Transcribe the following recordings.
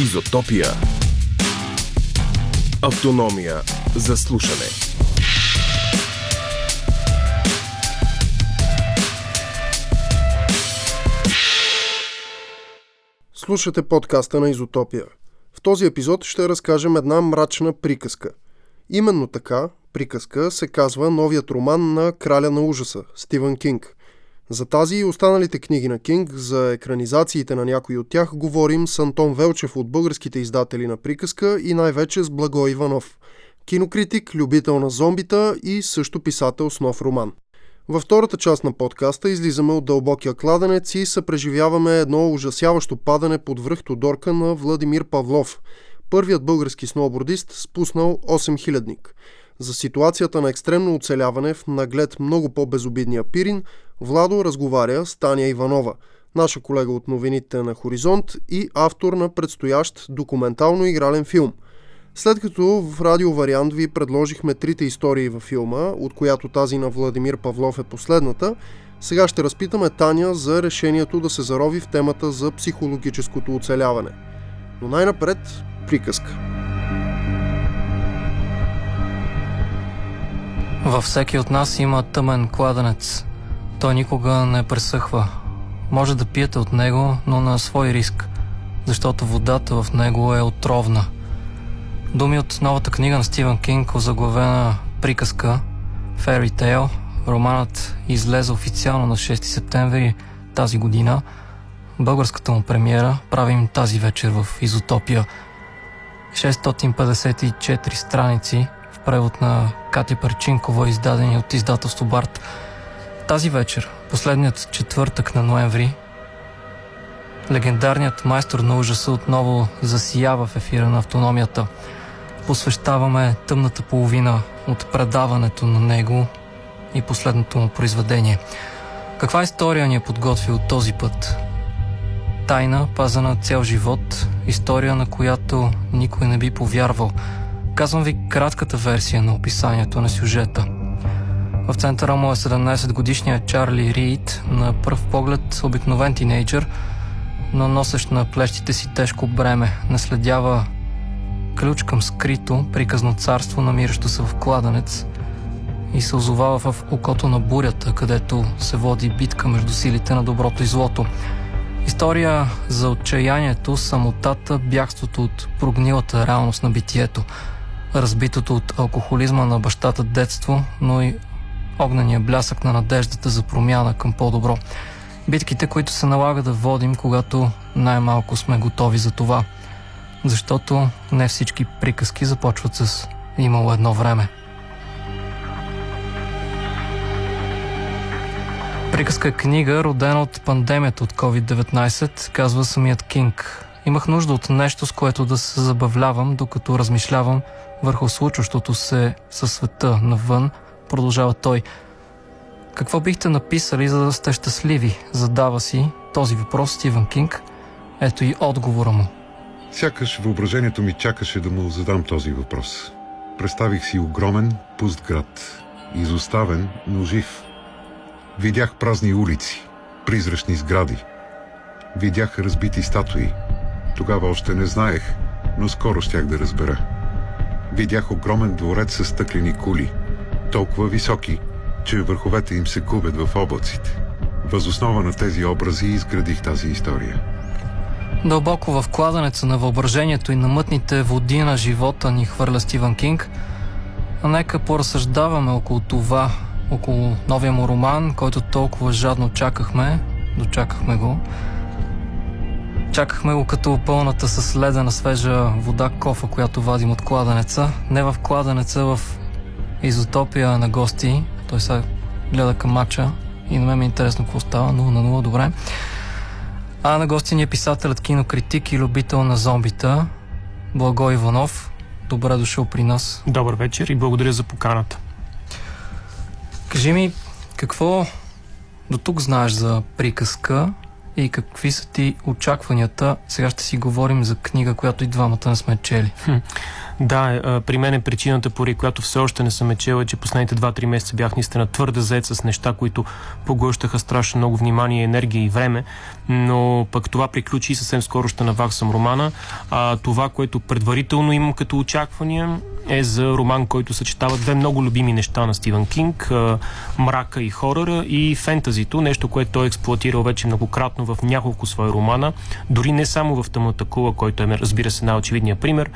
Изотопия. Автономия за слушане. Слушате подкаста на Изотопия. В този епизод ще разкажем една мрачна приказка. Именно така, приказка, се казва новият роман на Краля на ужаса, Стивън Кинг. За тази и останалите книги на Кинг, за екранизациите на някои от тях, говорим с Антон Велчев от българските издатели на приказка и най-вече с Благо Иванов. Кинокритик, любител на зомбита и също писател с нов роман. Във втората част на подкаста излизаме от дълбокия кладенец и съпреживяваме едно ужасяващо падане под връх Тодорка на Владимир Павлов, първият български сноубордист, спуснал 8 хилядник. За ситуацията на екстремно оцеляване в наглед много по-безобидния Пирин, Владо разговаря с Таня Иванова, наша колега от новините на Хоризонт и автор на предстоящ документално-игрален филм. След като в радио вариант ви предложихме трите истории във филма, от която тази на Владимир Павлов е последната, сега ще разпитаме Таня за решението да се зарови в темата за психологическото оцеляване. Но най-напред приказка. Във всеки от нас има тъмен кладенец. Той никога не пресъхва. Може да пиете от него, но на свой риск, защото водата в него е отровна. Думи от новата книга на Стивен Кинг, озаглавена приказка Fairy Tale. Романът излезе официално на 6 септември тази година. Българската му премиера правим тази вечер в Изотопия. 654 страници в превод на Катя Парчинкова, издадени от издателство Барт. Тази вечер, последният четвъртък на ноември, легендарният майстор на ужаса отново засиява в ефира на автономията. Посвещаваме тъмната половина от предаването на него и последното му произведение. Каква история ни е подготвил този път? Тайна, пазана цял живот, история на която никой не би повярвал. Казвам ви кратката версия на описанието на сюжета – в центъра му е 17 годишният Чарли Рид, на пръв поглед обикновен тинейджър, но носещ на плещите си тежко бреме, наследява ключ към скрито, приказно царство, намиращо се в кладенец и се озовава в окото на бурята, където се води битка между силите на доброто и злото. История за отчаянието, самотата, бягството от прогнилата реалност на битието, разбитото от алкохолизма на бащата детство, но и огнения блясък на надеждата за промяна към по-добро. Битките, които се налага да водим, когато най-малко сме готови за това. Защото не всички приказки започват с имало едно време. Приказка е книга, родена от пандемията от COVID-19, казва самият Кинг. Имах нужда от нещо, с което да се забавлявам, докато размишлявам върху случващото се със света навън – продължава той. Какво бихте написали, за да сте щастливи? Задава си този въпрос Стивен Кинг. Ето и отговора му. Сякаш въображението ми чакаше да му задам този въпрос. Представих си огромен, пуст град. Изоставен, но жив. Видях празни улици, призрачни сгради. Видях разбити статуи. Тогава още не знаех, но скоро щях да разбера. Видях огромен дворец с стъклени кули – толкова високи, че върховете им се губят в облаците. Възоснова на тези образи изградих тази история. Дълбоко в кладенеца на въображението и на мътните води на живота ни хвърля Стивън Кинг. А нека поразсъждаваме около това, около новия му роман, който толкова жадно чакахме. Дочакахме го. Чакахме го като пълната с ледена свежа вода кофа, която вадим от кладенеца. Не в кладенеца, в изотопия на гости. Той сега гледа към матча и на мен ми е интересно какво става. 0 на 0, добре. А на гости ни е писателят, кинокритик и любител на зомбита Благо Иванов. Добре дошъл при нас. Добър вечер и благодаря за поканата. Кажи ми, какво до тук знаеш за приказка и какви са ти очакванията? Сега ще си говорим за книга, която и двамата не сме чели. Хм. Да, а, при мен е причината, поради която все още не съм е чела, че последните 2-3 месеца бях наистина твърде заед с неща, които поглъщаха страшно много внимание, енергия и време, но пък това приключи и съвсем скоро ще наваксам романа. А това, което предварително имам като очаквания е за роман, който съчетава две много любими неща на Стивен Кинг мрака и хорора и фентазито, нещо, което той е експлуатирал вече многократно в няколко свои романа, дори не само в Тъмната кула, който е, разбира се, най-очевидният пример,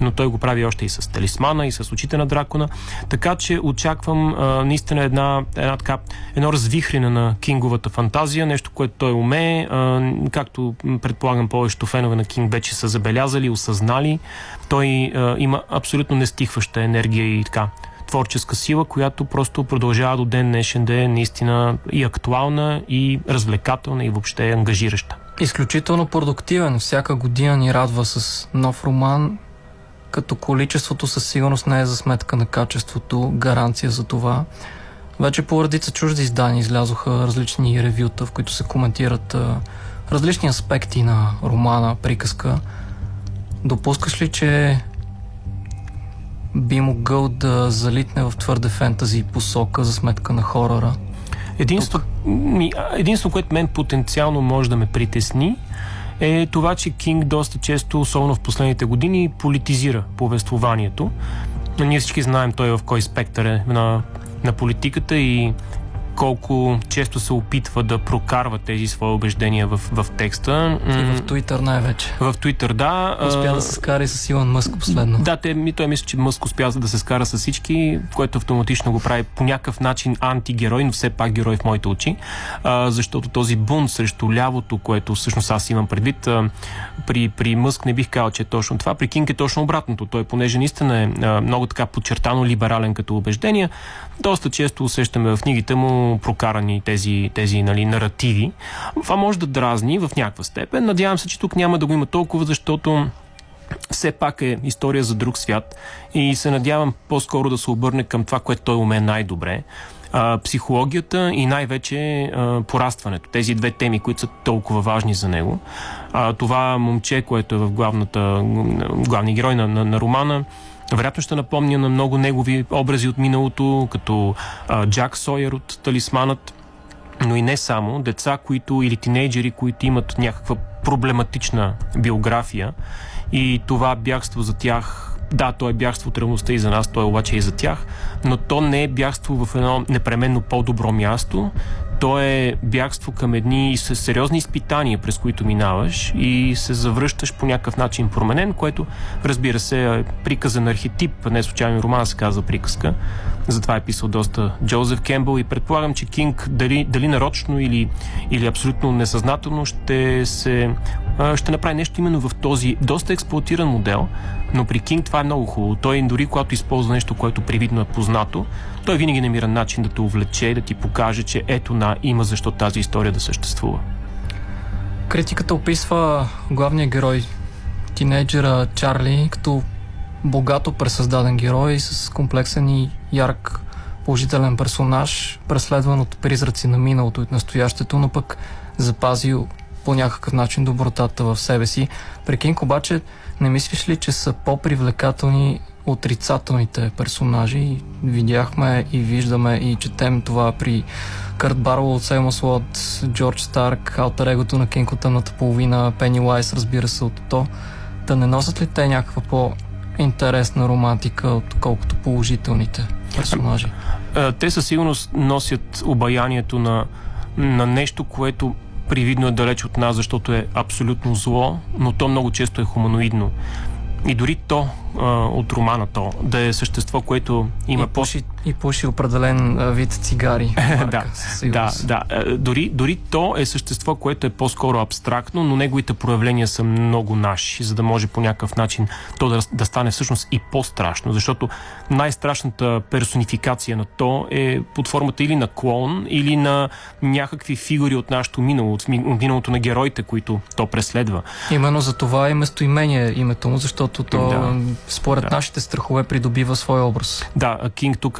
но той го прави още и с Талисмана, и с Очите на дракона. Така че очаквам а, наистина една, една така, едно развихрене на Кинговата фантазия, нещо, което той умее, а, както предполагам повечето фенове на Кинг вече са забелязали, осъзнали. Той а, има абсолютно нестихваща енергия и така творческа сила, която просто продължава до ден днешен да е наистина и актуална, и развлекателна, и въобще ангажираща. Изключително продуктивен. Всяка година ни радва с нов роман, като количеството със сигурност не е за сметка на качеството, гаранция за това. Вече по редица чужди издания излязоха различни ревюта, в които се коментират а, различни аспекти на романа, приказка. Допускаш ли, че би могъл да залитне в твърде фентази посока за сметка на хорора? Единство, единство, което мен потенциално може да ме притесни, е това, че Кинг доста често, особено в последните години, политизира повествованието. Ние всички знаем той в кой спектър е на, на политиката и колко често се опитва да прокарва тези свои убеждения в, в текста. И в Твитър най-вече. В Твитър, да. Успя да се скара и с Илон Мъск последно. Да, те, ми, той мисля, че Мъск успя да се скара с всички, което автоматично го прави по някакъв начин антигерой, но все пак герой в моите очи, а, защото този бунт срещу лявото, което всъщност аз имам предвид, а, при, при Мъск не бих казал, че е точно това. При Кинг е точно обратното. Той, понеже наистина е а, много така подчертано либерален като убеждение, доста често усещаме в книгите му прокарани тези, тези нали, наративи. Това може да дразни в някаква степен. Надявам се, че тук няма да го има толкова, защото все пак е история за друг свят и се надявам по-скоро да се обърне към това, което той уме най-добре. А, психологията и най-вече а, порастването. Тези две теми, които са толкова важни за него. А, това момче, което е в главната, главния герой на, на, на романа, вероятно ще напомня на много негови образи от миналото, като а, Джак Сойер от Талисманът, но и не само. Деца, които или тинейджери, които имат някаква проблематична биография. И това бягство за тях да, то е бягство от реалността и за нас, то е обаче и за тях, но то не е бягство в едно непременно по-добро място, то е бягство към едни сериозни изпитания, през които минаваш и се завръщаш по някакъв начин променен, което разбира се е приказен архетип, не случайно роман се казва приказка, затова е писал доста Джозеф Кембъл и предполагам, че Кинг дали, дали нарочно или, или абсолютно несъзнателно ще се ще направи нещо именно в този доста експлуатиран модел, но при Кинг това е много хубаво. Той дори когато използва нещо, което привидно е познато, той винаги намира начин да те увлече да ти покаже, че ето на има защо тази история да съществува. Критиката описва главния герой, тинейджера Чарли, като богато пресъздаден герой с комплексен и ярк положителен персонаж, преследван от призраци на миналото и настоящето, но пък запазил по някакъв начин добротата в себе си. При Кинг обаче не мислиш ли, че са по-привлекателни отрицателните персонажи? Видяхме и виждаме и четем това при Кърт Барл от Сеймос Лот, Джордж Старк, алтер егото на Кинг от тъмната половина, Пени Лайс, разбира се, от то. Да не носят ли те някаква по-интересна романтика, отколкото положителните персонажи? Те със сигурност носят обаянието на, на нещо, което привидно е далеч от нас, защото е абсолютно зло, но то много често е хуманоидно. И дори то а, от романа то, да е същество, което има и пуши, по... И пуши определен а, вид цигари. да, да, да. Дори, дори то е същество, което е по-скоро абстрактно, но неговите проявления са много наши, за да може по някакъв начин то да, да стане всъщност и по-страшно, защото най-страшната персонификация на то е под формата или на клон, или на някакви фигури от нашето минало, от миналото на героите, които то преследва. Именно за това е местоимение името му, защото то да според да. нашите страхове придобива своя образ. Да, Кинг тук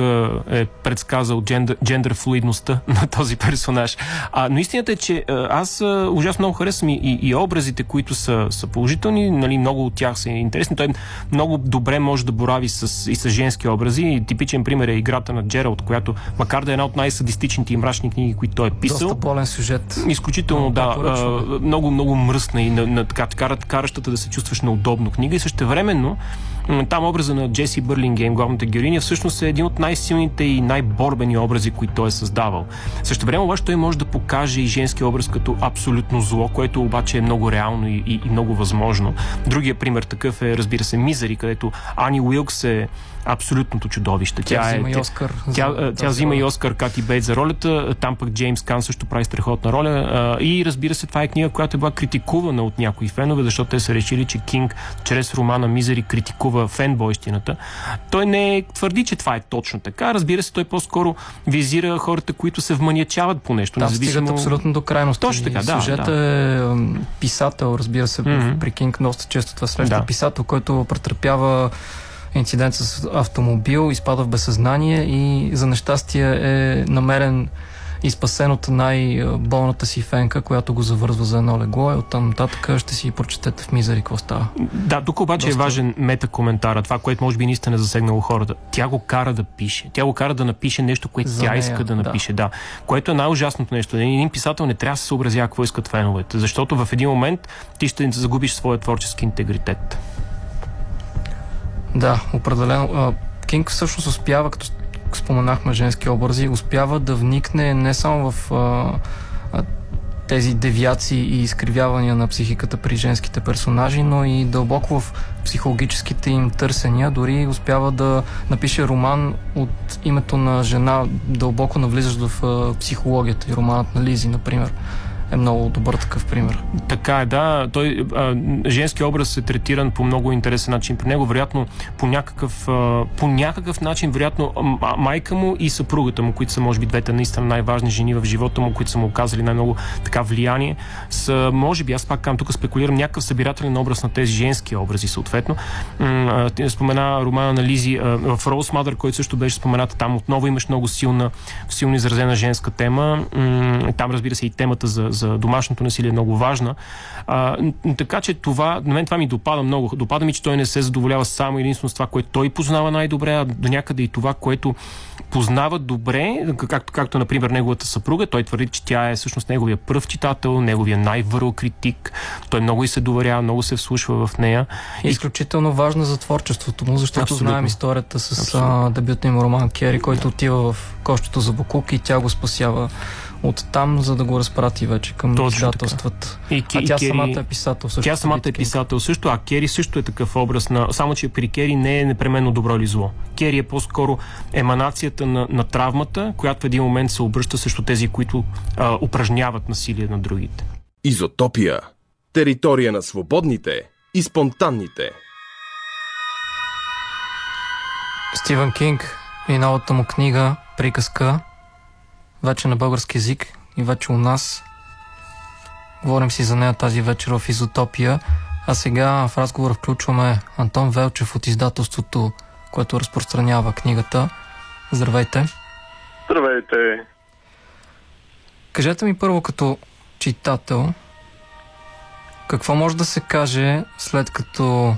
е предсказал джендър, джендър флуидността на този персонаж. А, но истината е, че аз ужасно много харесвам и, и образите, които са, са положителни, нали, много от тях са интересни. Той много добре може да борави с, и с женски образи. Типичен пример е играта на Джералд, която, макар да е една от най-садистичните и мрачни книги, които той е писал. Доста болен сюжет. Изключително, да. А, много, много мръсна и на, на, така, каращата да се чувстваш неудобно книга и също времено там образа на Джеси Бърлингейм, главната героиня, всъщност е един от най-силните и най-борбени образи, които той е създавал. Също време обаче той може да покаже и женски образ като абсолютно зло, което обаче е много реално и, и, и много възможно. Другия пример такъв е, разбира се, Мизери, където Ани Уилкс е абсолютното чудовище. Тя, тя взима е, и Оскар. Тя, тя, тя взима и Оскар Кати Бейт за ролята. Там пък Джеймс Кан също прави страхотна роля. И разбира се, това е книга, която е била критикувана от някои фенове, защото те са решили, че Кинг чрез романа Мизери критикува фенбойщината. Той не твърди, че това е точно така. Разбира се, той по-скоро визира хората, които се вманячават по нещо. Там независимо... стигат абсолютно до крайност. Точно така, да. Сюжета да. е писател, разбира се, mm-hmm. при Кинг доста често това среща. Да. Писател, който претърпява инцидент с автомобил, изпада в безсъзнание и за нещастие е намерен и спасен от най-болната си фенка, която го завързва за едно легло. И оттам нататък ще си прочетете в Мизери какво става. Да, тук обаче Доста... е важен мета коментара, това, което може би наистина е засегнало хората. Тя го кара да пише. Тя го кара да напише нещо, което за тя нея, иска да напише. Да. да. Което е най-ужасното нещо. Един писател не трябва да се съобразява какво искат феновете, защото в един момент ти ще загубиш своя творчески интегритет. Да, определено. Кинг всъщност успява, като споменахме женски образи, успява да вникне не само в а, тези девиации и изкривявания на психиката при женските персонажи, но и дълбоко в психологическите им търсения. Дори успява да напише роман от името на жена, дълбоко навлизащ в психологията и романът на Лизи, например е много добър такъв пример. Така е, да. Той, а, женски образ е третиран по много интересен начин при него. Вероятно, по някакъв, а, по някакъв начин, вероятно, майка му и съпругата му, които са, може би, двете наистина най-важни жени в живота му, които са му оказали най-много така влияние, са, може би, аз пак кам тук спекулирам, някакъв събирателен образ на тези женски образи, съответно. М- спомена романа на Лизи в Роуз Мадър, който също беше спомената. Там отново имаш много силна, силно изразена женска тема. Там, разбира се, и темата за, за домашното насилие е много важна. А, така че това, на мен това ми допада много. Допада ми, че той не се задоволява само единствено с това, което той познава най-добре, а до някъде и това, което познава добре, както, както например неговата съпруга. Той твърди, че тя е всъщност неговия пръв читател, неговия най-върл критик. Той много и се доверява, много се вслушва в нея. Е изключително важна за творчеството му, защото Абсолютно. знаем историята с а, дебютния му роман Кери, който отива в кощото за Букук и тя го спасява от там, за да го разпрати вече към Точно издателствата. И, а тя Кери, самата е писател също. Тя самата е писател също, а Кери също е такъв образ на... Само, че при Кери не е непременно добро или зло. Кери е по-скоро еманацията на, на травмата, която в един момент се обръща срещу тези, които а, упражняват насилие на другите. Изотопия. Територия на свободните и спонтанните. Стивън Кинг и новата му книга Приказка вече на български язик и вече у нас. Говорим си за нея тази вечер в Изотопия. А сега в разговора включваме Антон Велчев от издателството, което разпространява книгата. Здравейте! Здравейте! Кажете ми първо като читател, какво може да се каже след като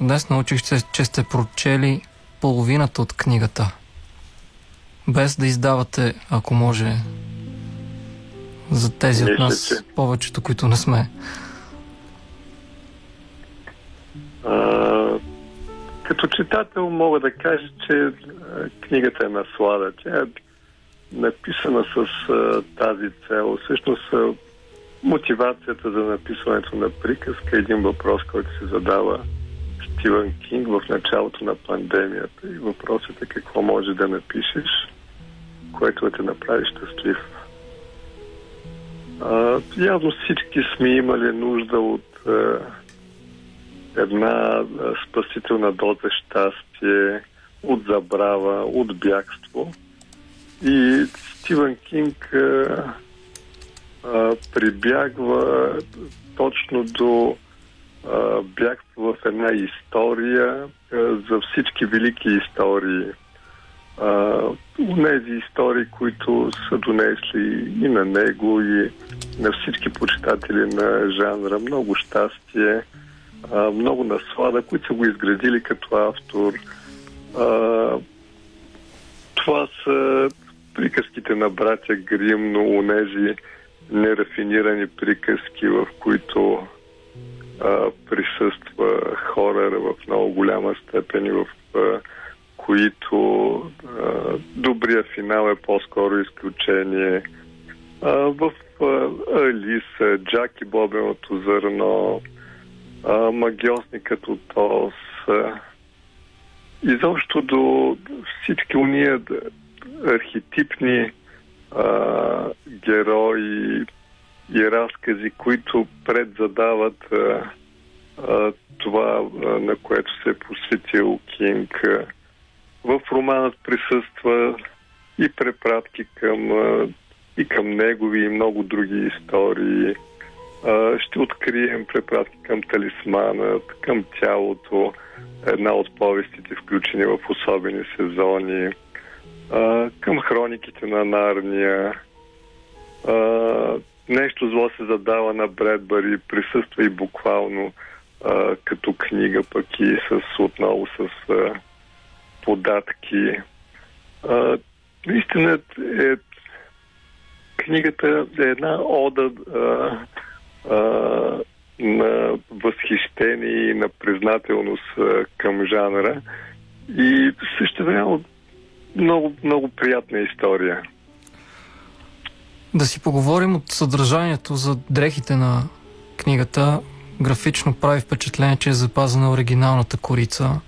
днес научих, че сте прочели половината от книгата? Без да издавате, ако може, за тези Мисля, от нас, че... повечето, които не сме? А, като читател мога да кажа, че книгата е наслада. Тя е написана с а, тази цел. Всъщност мотивацията за написването на приказка е един въпрос, който се задава Стивън Кинг в началото на пандемията. И въпросът е какво може да напишеш, което да те направи щастлив. А, явно всички сме имали нужда от а, една а, спасителна доза щастие, от забрава, от бягство. И Стивен Кинг а, а, прибягва точно до а, бях в една история а, за всички велики истории. Унези истории, които са донесли и на него, и на всички почитатели на жанра. Много щастие, а, много наслада, които са го изградили като автор. А, това са приказките на братя Грим, но унези нерафинирани приказки, в които а, присъства хорър в много голяма степен и в а, които а, добрия финал е по-скоро изключение. А, в а, Алиса, Джак и Бобеното зърно, а, магиосникът от Ос, а, изобщо до всички уния архетипни а, герои и разкази, които предзадават а, а, това, а, на което се е посветил Кинг. В романът присъства и препратки към, и към негови и много други истории. Ще открием препратки към талисманът, към тялото, една от повестите, включени в особени сезони към хрониките на Нарния. Нещо зло се задава на Бредбари, присъства и буквално като книга, пък и с, отново с податки. Наистина е книгата е една ода а, а, на възхищение и на признателност а, към жанра и също време много, много приятна история. Да си поговорим от съдържанието за дрехите на книгата. Графично прави впечатление, че е запазена оригиналната корица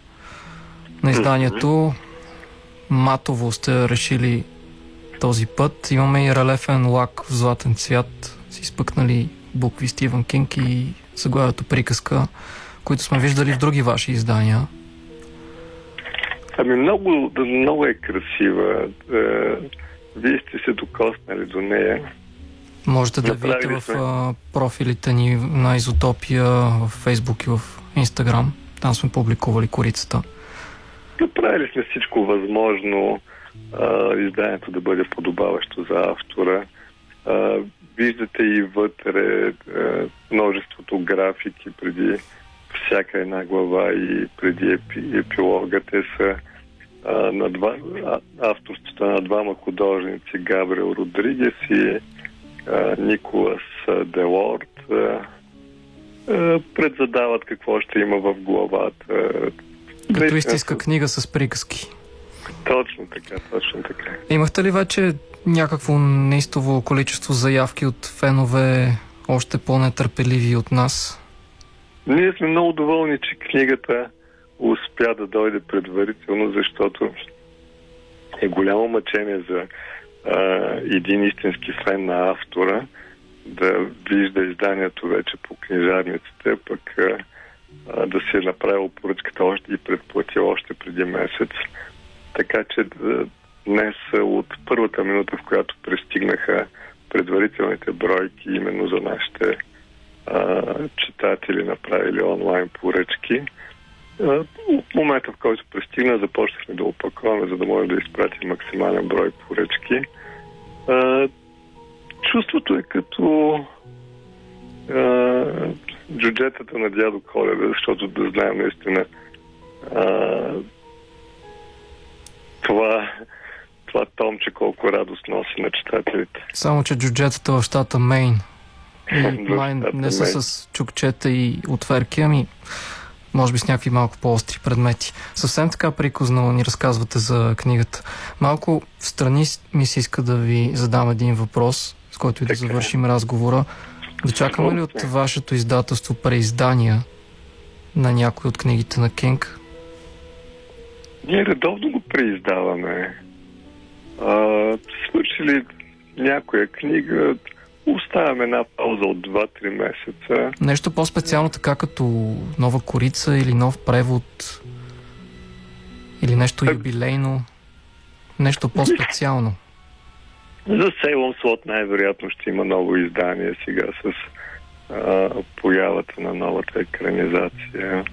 на изданието. Матово сте решили този път. Имаме и релефен лак в златен цвят с изпъкнали букви Стивън Кинг и заглавието приказка, които сме виждали в други ваши издания. Ами много, много е красива. Е, вие сте се докоснали до нея. Можете да Направили видите сме. в профилите ни на Изотопия в Фейсбук и в Инстаграм. Там сме публикували корицата. Направили сме всичко възможно а, изданието да бъде подобаващо за автора. А, виждате и вътре а, множеството графики преди всяка една глава и преди епи, епилога. Те са а, на два, а, авторството на двама художници, Габриел Родригес и а, Николас Делорд. А, предзадават какво ще има в главата. Като истинска книга с приказки. Точно така, точно така. Имахте ли вече някакво неистово количество заявки от фенове, още по-нетърпеливи от нас? Ние сме много доволни, че книгата успя да дойде предварително, защото е голямо мъчение за а, един истински фен на автора да вижда изданието вече по книжарниците, пък а, да си е направил поръчката още и предплатил още преди месец. Така че днес от първата минута, в която пристигнаха предварителните бройки именно за нашите а, читатели направили онлайн поръчки. В момента, в който пристигна, започнахме да опаковаме, за да можем да изпратим максимален брой поръчки. А, чувството е като джуджетата на дядо Коледа, защото да знаем наистина а, това, това томче колко радост носи на читателите. Само, че джуджетата в щата Мейн и май не са с чукчета и отверки, ами може би с някакви малко по-остри предмети. Съвсем така прикозно ни разказвате за книгата. Малко в страни ми се иска да ви задам един въпрос, с който и да завършим разговора. Да чакаме ли от вашето издателство преиздания на някои от книгите на Кинг? Ние редовно го преиздаваме. А, свършили някоя книга, Оставяме една пауза от 2-3 месеца. Нещо по-специално така като нова корица или нов превод или нещо так... юбилейно? Нещо по-специално? За Сейлон Слот най-вероятно ще има ново издание сега с а, появата на новата екранизация.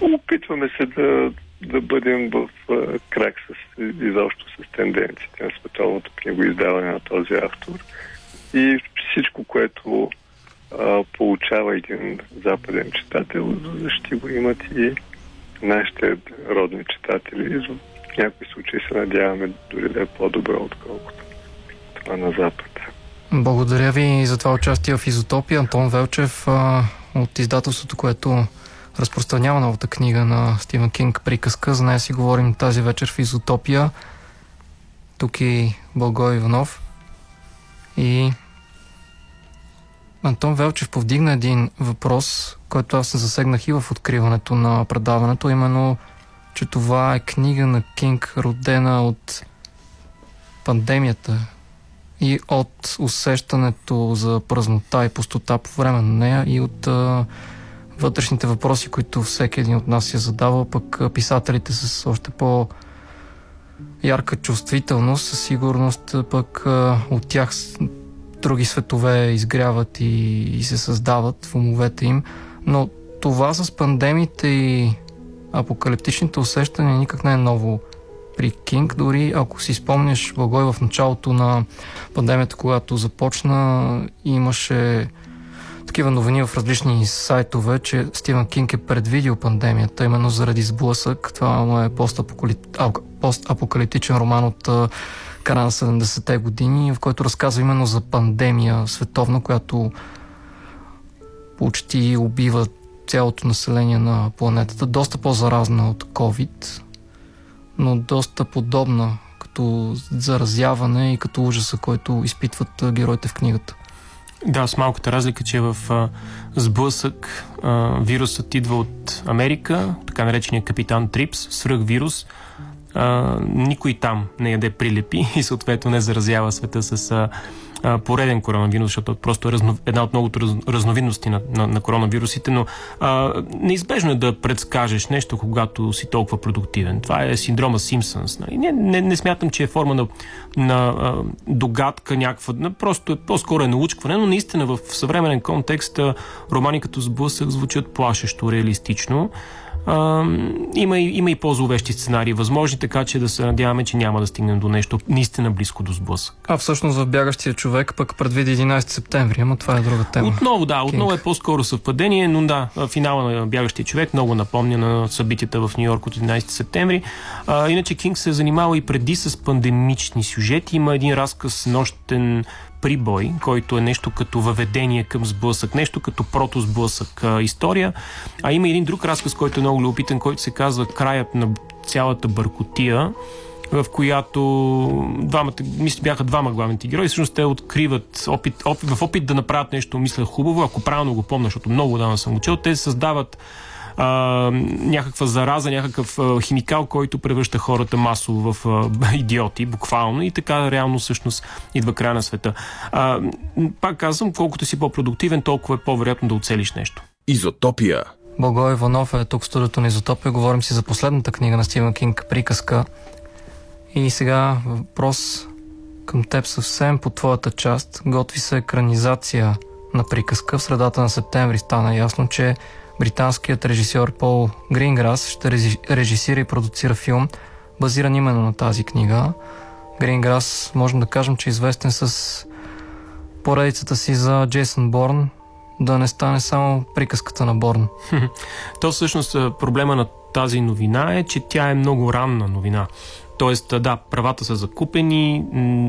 Опитваме се да, да бъдем в а, крак с, изобщо с тенденциите на световното книгоиздаване на този автор. И всичко, което а, получава един западен читател, ще го имат и нашите родни читатели. В някои случаи се надяваме дори да е по-добро, отколкото това на Запад. Благодаря ви за това участие в Изотопия. Антон Велчев от издателството, което разпространява новата книга на Стивен Кинг Приказка. За нея си говорим тази вечер в Изотопия. Тук е Бългой Иванов. И Антон Велчев повдигна един въпрос, който аз се засегнах и в откриването на предаването, именно, че това е книга на Кинг, родена от пандемията и от усещането за празнота и пустота по време на нея и от а, вътрешните въпроси, които всеки един от нас си е задавал, пък писателите с още по ярка чувствителност, със сигурност пък а, от тях други светове изгряват и, и се създават в умовете им, но това с пандемите и апокалиптичните усещания никак не е ново при Кинг. Дори ако си спомняш, Благой, в началото на пандемията, когато започна, имаше такива новини в различни сайтове, че Стивен Кинг е предвидил пандемията, именно заради сблъсък. Това е постапокалиптичен роман от края на 70-те години, в който разказва именно за пандемия световна, която почти убива цялото население на планетата. Доста по-заразна от COVID, но доста подобна като заразяване и като ужаса, който изпитват героите в книгата. Да, с малката разлика, че в а, сблъсък а, вирусът идва от Америка, така наречения капитан Трипс, свръх вирус, а, никой там не яде прилепи и съответно не заразява света с а, а, пореден коронавирус, защото просто е разно, една от многото раз, разновидности на, на, на коронавирусите, но а, неизбежно е да предскажеш нещо, когато си толкова продуктивен. Това е синдрома Симпсънс. Нали? Не, не, не смятам, че е форма на, на а, догадка някаква, на, просто е, по-скоро е научкване, но наистина в съвременен контекст романи като сблъсък звучат плашещо, реалистично. А, има, и, има и по-зловещи сценарии възможни, така че да се надяваме, че няма да стигнем до нещо наистина близко до сблъсък. А всъщност в бягащия човек пък предвиди 11 септември, ама това е друга тема. Отново, да, отново е по-скоро съвпадение, но да, финала на бягащия човек много напомня на събитията в Нью Йорк от 11 септември. А, иначе Кинг се е занимава и преди с пандемични сюжети. Има един разказ нощен прибой, който е нещо като въведение към сблъсък, нещо като протосблъсък а, история. А има един друг разказ, който е много любопитен, който се казва Краят на цялата бъркотия в която двамата, мисля, бяха двама главните герои. Всъщност те откриват опит, опит, в опит да направят нещо, мисля, хубаво, ако правилно го помня, защото много давно съм учил, те създават а, някаква зараза, някакъв а, химикал, който превръща хората масово в а, идиоти, буквално, и така реално всъщност идва края на света. А, пак казвам, колкото си по-продуктивен, толкова е по-вероятно да оцелиш нещо. Изотопия. Благой Иванов е тук в студиото на Изотопия. Говорим си за последната книга на Стивен Кинг, Приказка. И сега въпрос към теб съвсем по твоята част. Готви се екранизация на приказка. В средата на септември стана ясно, че британският режисьор Пол Гринграс ще режисира и продуцира филм, базиран именно на тази книга. Гринграс, можем да кажем, че е известен с поредицата си за Джейсън Борн, да не стане само приказката на Борн. То всъщност проблема на тази новина е, че тя е много ранна новина. Тоест, да, правата са закупени,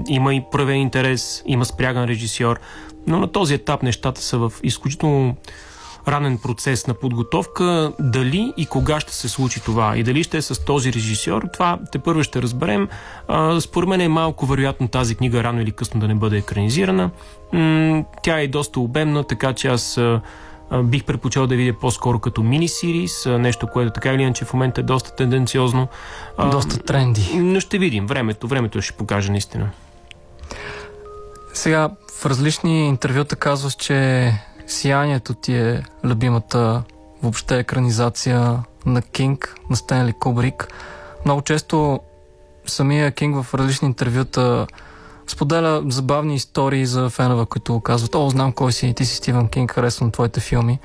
има и проявен интерес, има спряган режисьор, но на този етап нещата са в изключително ранен процес на подготовка. Дали и кога ще се случи това и дали ще е с този режисьор, това те първо ще разберем. Според мен е малко вероятно тази книга рано или късно да не бъде екранизирана. Тя е доста обемна, така че аз бих предпочел да видя по-скоро като мини-сирис, нещо, което така или иначе в момента е доста тенденциозно. Доста тренди. Но ще видим. Времето, времето ще покаже наистина. Сега, в различни интервюта казваш, че Сиянието ти е любимата въобще екранизация на Кинг, на Стенли Кубрик. Много често самия Кинг в различни интервюта споделя забавни истории за фенове, които казват, о, знам кой си, ти си Стивен Кинг, харесвам твоите филми.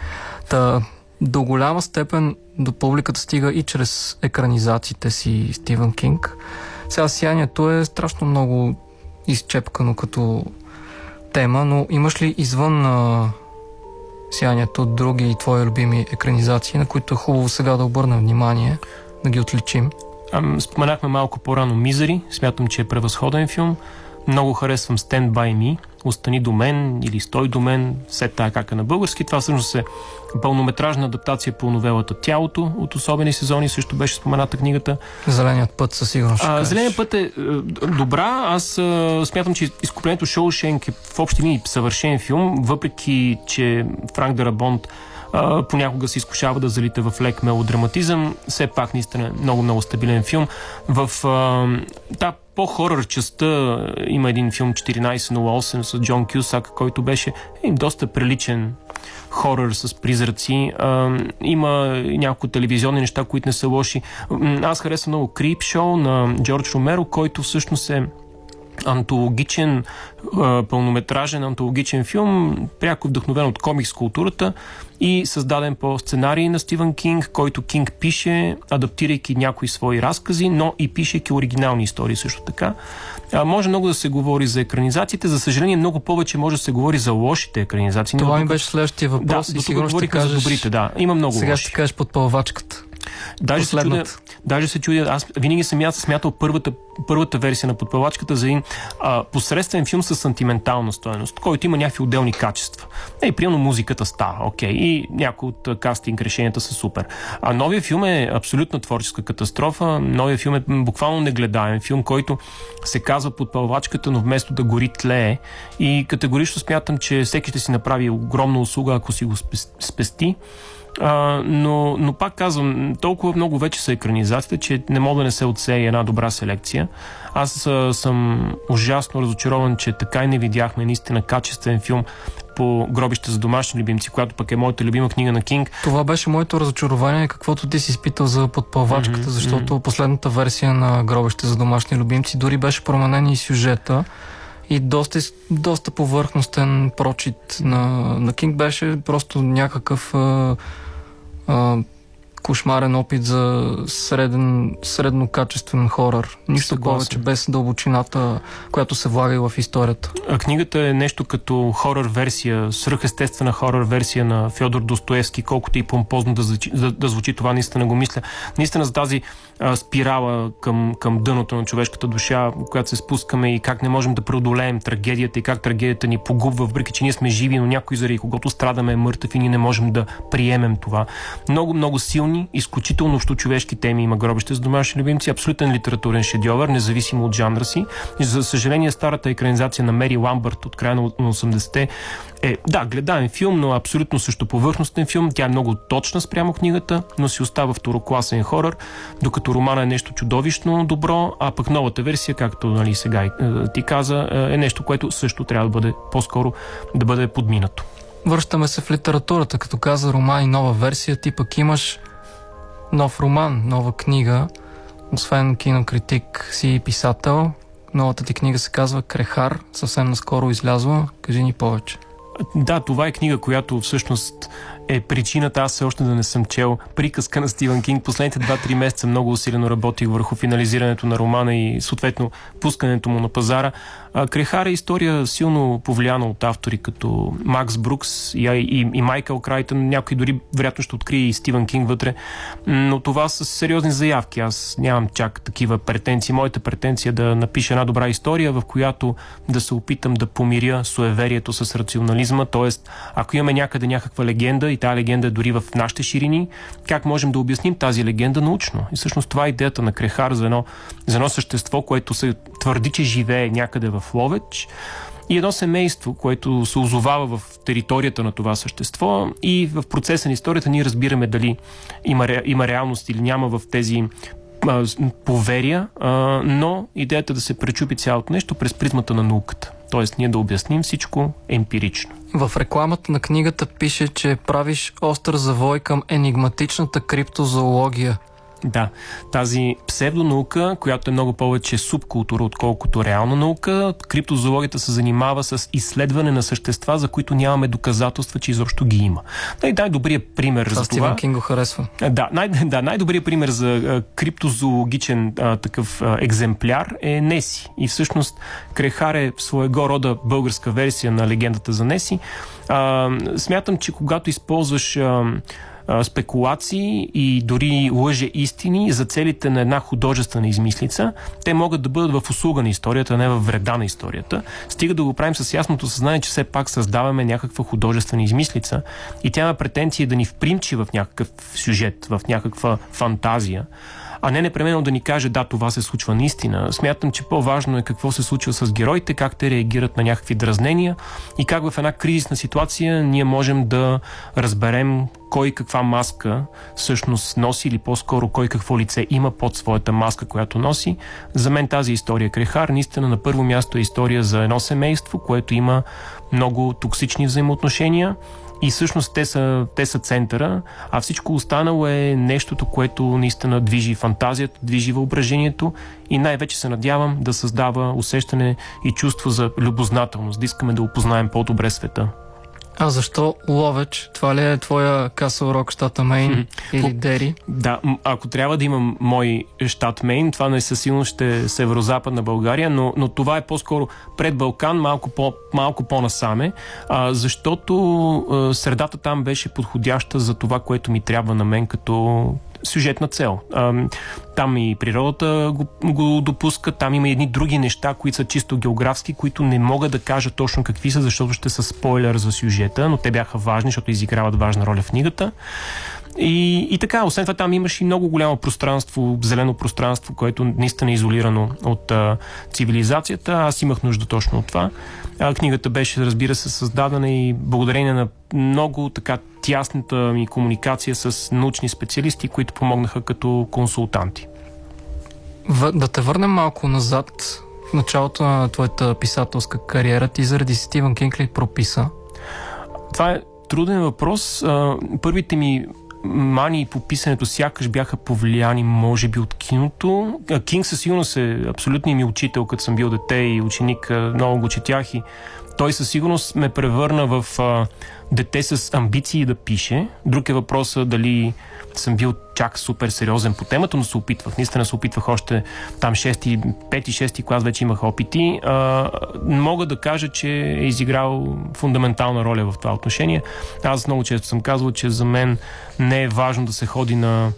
Та, до голяма степен до публиката стига и чрез екранизациите си Стивен Кинг. Сега сиянието е страшно много изчепкано като тема, но имаш ли извън а, сиянието други твои любими екранизации, на които е хубаво сега да обърнем внимание, да ги отличим? Споменахме малко по-рано Мизери. Смятам, че е превъзходен филм. Много харесвам Stand By Me, Остани до мен или Стой до мен, все тая как е на български. Това всъщност е пълнометражна адаптация по новелата Тялото от особени сезони, също беше спомената книгата. Зеленият път със сигурност. А, Зеленият път е, е добра. Аз а, смятам, че изкуплението Шоушенк е в общи линии съвършен филм, въпреки, че Франк Дарабонт понякога се изкушава да залита в лек мелодраматизъм. Все пак наистина е много, много стабилен филм. В а, та по-хорър частта има един филм 1408 с Джон Кюсак, който беше един доста приличен хорър с призраци. А, има няколко телевизионни неща, които не са лоши. Аз харесвам много Крип Шоу на Джордж Ромеро, който всъщност е антологичен, пълнометражен антологичен филм, пряко вдъхновен от комикс културата и създаден по сценарий на Стивен Кинг, който Кинг пише, адаптирайки някои свои разкази, но и пишейки оригинални истории също така. А, може много да се говори за екранизациите, за съжаление много повече може да се говори за лошите екранизации. Това ми беше следващия въпрос да, и сигурно ще кажеш... за добрите, да. Има много Сега лоши. ще кажеш под Даже се, чудя, даже се чудя, аз винаги съм смятал първата, първата версия на подпевачката за един а, посредствен филм с сантиментална стоеност, който има някакви отделни качества. Ей, приемно музиката става, окей, и някои от кастинг решенията са супер. А новия филм е абсолютна творческа катастрофа. Новия филм е буквално негледаем филм, който се казва подпълвачката, но вместо да гори тлее. И категорично смятам, че всеки ще си направи огромна услуга, ако си го спести. А, но, но пак казвам, толкова много вече са екранизациите, че не мога да не се отсее една добра селекция. Аз а, съм ужасно разочарован, че така и не видяхме наистина качествен филм по гробище за домашни любимци, която пък е моята любима книга на Кинг. Това беше моето разочарование, каквото ти си изпитал за подпълвачката, mm-hmm, защото mm-hmm. последната версия на гробище за домашни любимци дори беше променен и сюжета и доста, доста повърхностен прочит на, на Кинг беше просто някакъв а, а, кошмарен опит за среден, среднокачествен хорър. Нищо Съгласен. повече без дълбочината, която се влага и в историята. А книгата е нещо като хорър версия, свръхестествена хорър версия на Федор Достоевски, колкото и помпозно да, звучи, да, да звучи това, наистина го мисля. Наистина за тази а, спирала към, към дъното на човешката душа, която се спускаме и как не можем да преодолеем трагедията и как трагедията ни погубва, въпреки че ние сме живи, но някой заради когото страдаме е мъртъв и ние не можем да приемем това. Много, много силни, изключително човешки теми има гробище с домашни любимци, абсолютен литературен шедьовър, независимо от жанра си. И за съжаление, старата екранизация на Мери Ламбърт от края на 80-те е, да, гледаем филм, но абсолютно също повърхностен филм. Тя е много точна спрямо книгата, но си остава второкласен хорър, докато романа е нещо чудовищно добро, а пък новата версия, както нали, сега е, ти каза, е, е нещо, което също трябва да бъде по-скоро да бъде подминато. Връщаме се в литературата, като каза роман и нова версия, ти пък имаш нов роман, нова книга, освен кинокритик си и писател. Новата ти книга се казва Крехар, съвсем наскоро излязла. Кажи ни повече. Да, това е книга, която всъщност е причината аз все още да не съм чел приказка на Стивен Кинг. Последните 2-3 месеца много усилено работих върху финализирането на романа и съответно пускането му на пазара. А, Крехар е история силно повлияна от автори като Макс Брукс и, и, и Майкъл Крайтън. Някой дори вероятно ще открие и Стивен Кинг вътре. Но това са сериозни заявки. Аз нямам чак такива претенции. Моята претенция е да напиша една добра история, в която да се опитам да помиря суеверието с рационализма. Тоест, ако имаме някъде някаква легенда и тази легенда е дори в нашите ширини, как можем да обясним тази легенда научно? И всъщност това е идеята на Крехар за едно, за едно същество, което се твърди, че живее някъде в Ловеч и едно семейство, което се озовава в територията на това същество и в процеса на историята ние разбираме дали има, има реалност или няма в тези поверия, но идеята е да се пречупи цялото нещо през призмата на науката. Тоест ние да обясним всичко емпирично. В рекламата на книгата пише, че правиш остър завой към енигматичната криптозоология. Да, тази псевдонаука, която е много повече субкултура, отколкото реална наука, криптозоологията се занимава с изследване на същества, за които нямаме доказателства, че изобщо ги има. Най- най-добрият пример Това за това... Стивен Кинг го харесва. Да, най- да, най-добрият пример за криптозоологичен а, такъв а, екземпляр е Неси. И всъщност Крехар е своего рода българска версия на легендата за Неси. А, смятам, че когато използваш а, спекулации и дори лъже истини за целите на една художествена измислица, те могат да бъдат в услуга на историята, а не в вреда на историята. Стига да го правим с ясното съзнание, че все пак създаваме някаква художествена измислица. И тя има претенции да ни впримчи в някакъв сюжет, в някаква фантазия а не непременно да ни каже да, това се случва наистина. Смятам, че по-важно е какво се случва с героите, как те реагират на някакви дразнения и как в една кризисна ситуация ние можем да разберем кой каква маска всъщност носи или по-скоро кой какво лице има под своята маска, която носи. За мен тази история Крехар наистина на първо място е история за едно семейство, което има много токсични взаимоотношения и всъщност те са, те са центъра, а всичко останало е нещото, което наистина движи фантазията, движи въображението и най-вече се надявам да създава усещане и чувство за любознателност, да искаме да опознаем по-добре света. А защо Ловеч? Това ли е твоя Касъл Рок, щата Мейн или Дери? Да, ако трябва да имам мой щат Мейн, това не със сигурност ще е северо-западна България, но, но това е по-скоро пред Балкан, малко, по, малко по-насаме, а, защото а, средата там беше подходяща за това, което ми трябва на мен като сюжетна цел. Там и природата го, го допуска, там има едни други неща, които са чисто географски, които не мога да кажа точно какви са, защото ще са спойлер за сюжета, но те бяха важни, защото изиграват важна роля в книгата. И, и така, освен това там имаш и много голямо пространство, зелено пространство, което наистина е изолирано от а, цивилизацията. Аз имах нужда точно от това. А, книгата беше, разбира се, създадена и благодарение на много така тясната ми комуникация с научни специалисти, които помогнаха като консултанти. В, да те върнем малко назад в началото на твоята писателска кариера. Ти заради Стивен Кинг ли прописа? Това е труден въпрос. Първите ми мани по писането сякаш бяха повлияни, може би, от киното. Кинг със сигурност е абсолютният ми учител, като съм бил дете и ученик, много го четях и той със сигурност ме превърна в а, дете с амбиции да пише. Друг е въпросът дали съм бил чак супер сериозен по темата, но се опитвах. Наистина се опитвах още там 6, 5 6 клас вече имах опити. А, мога да кажа, че е изиграл фундаментална роля в това отношение. Аз много често съм казвал, че за мен не е важно да се ходи на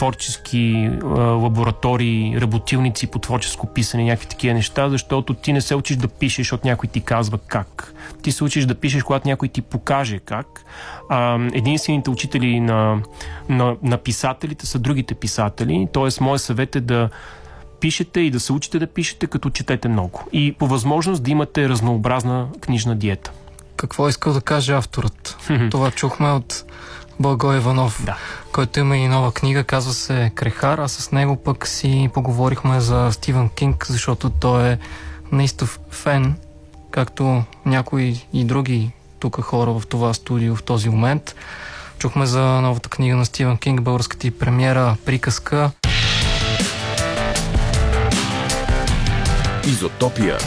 творчески а, лаборатории, работилници по творческо писане, някакви такива неща, защото ти не се учиш да пишеш, защото някой ти казва как. Ти се учиш да пишеш, когато някой ти покаже как. А, единствените учители на, на, на писателите са другите писатели, т.е. моят съвет е да пишете и да се учите да пишете, като четете много. И по възможност да имате разнообразна книжна диета. Какво е искал да каже авторът? Това чухме от Благой Иванов, Да. който има и нова книга, казва се Крехар, а с него пък си поговорихме за Стивен Кинг, защото той е наистов фен, както някои и други тук хора в това студио в този момент. Чухме за новата книга на Стивен Кинг, българската и премиера Приказка. Изотопия.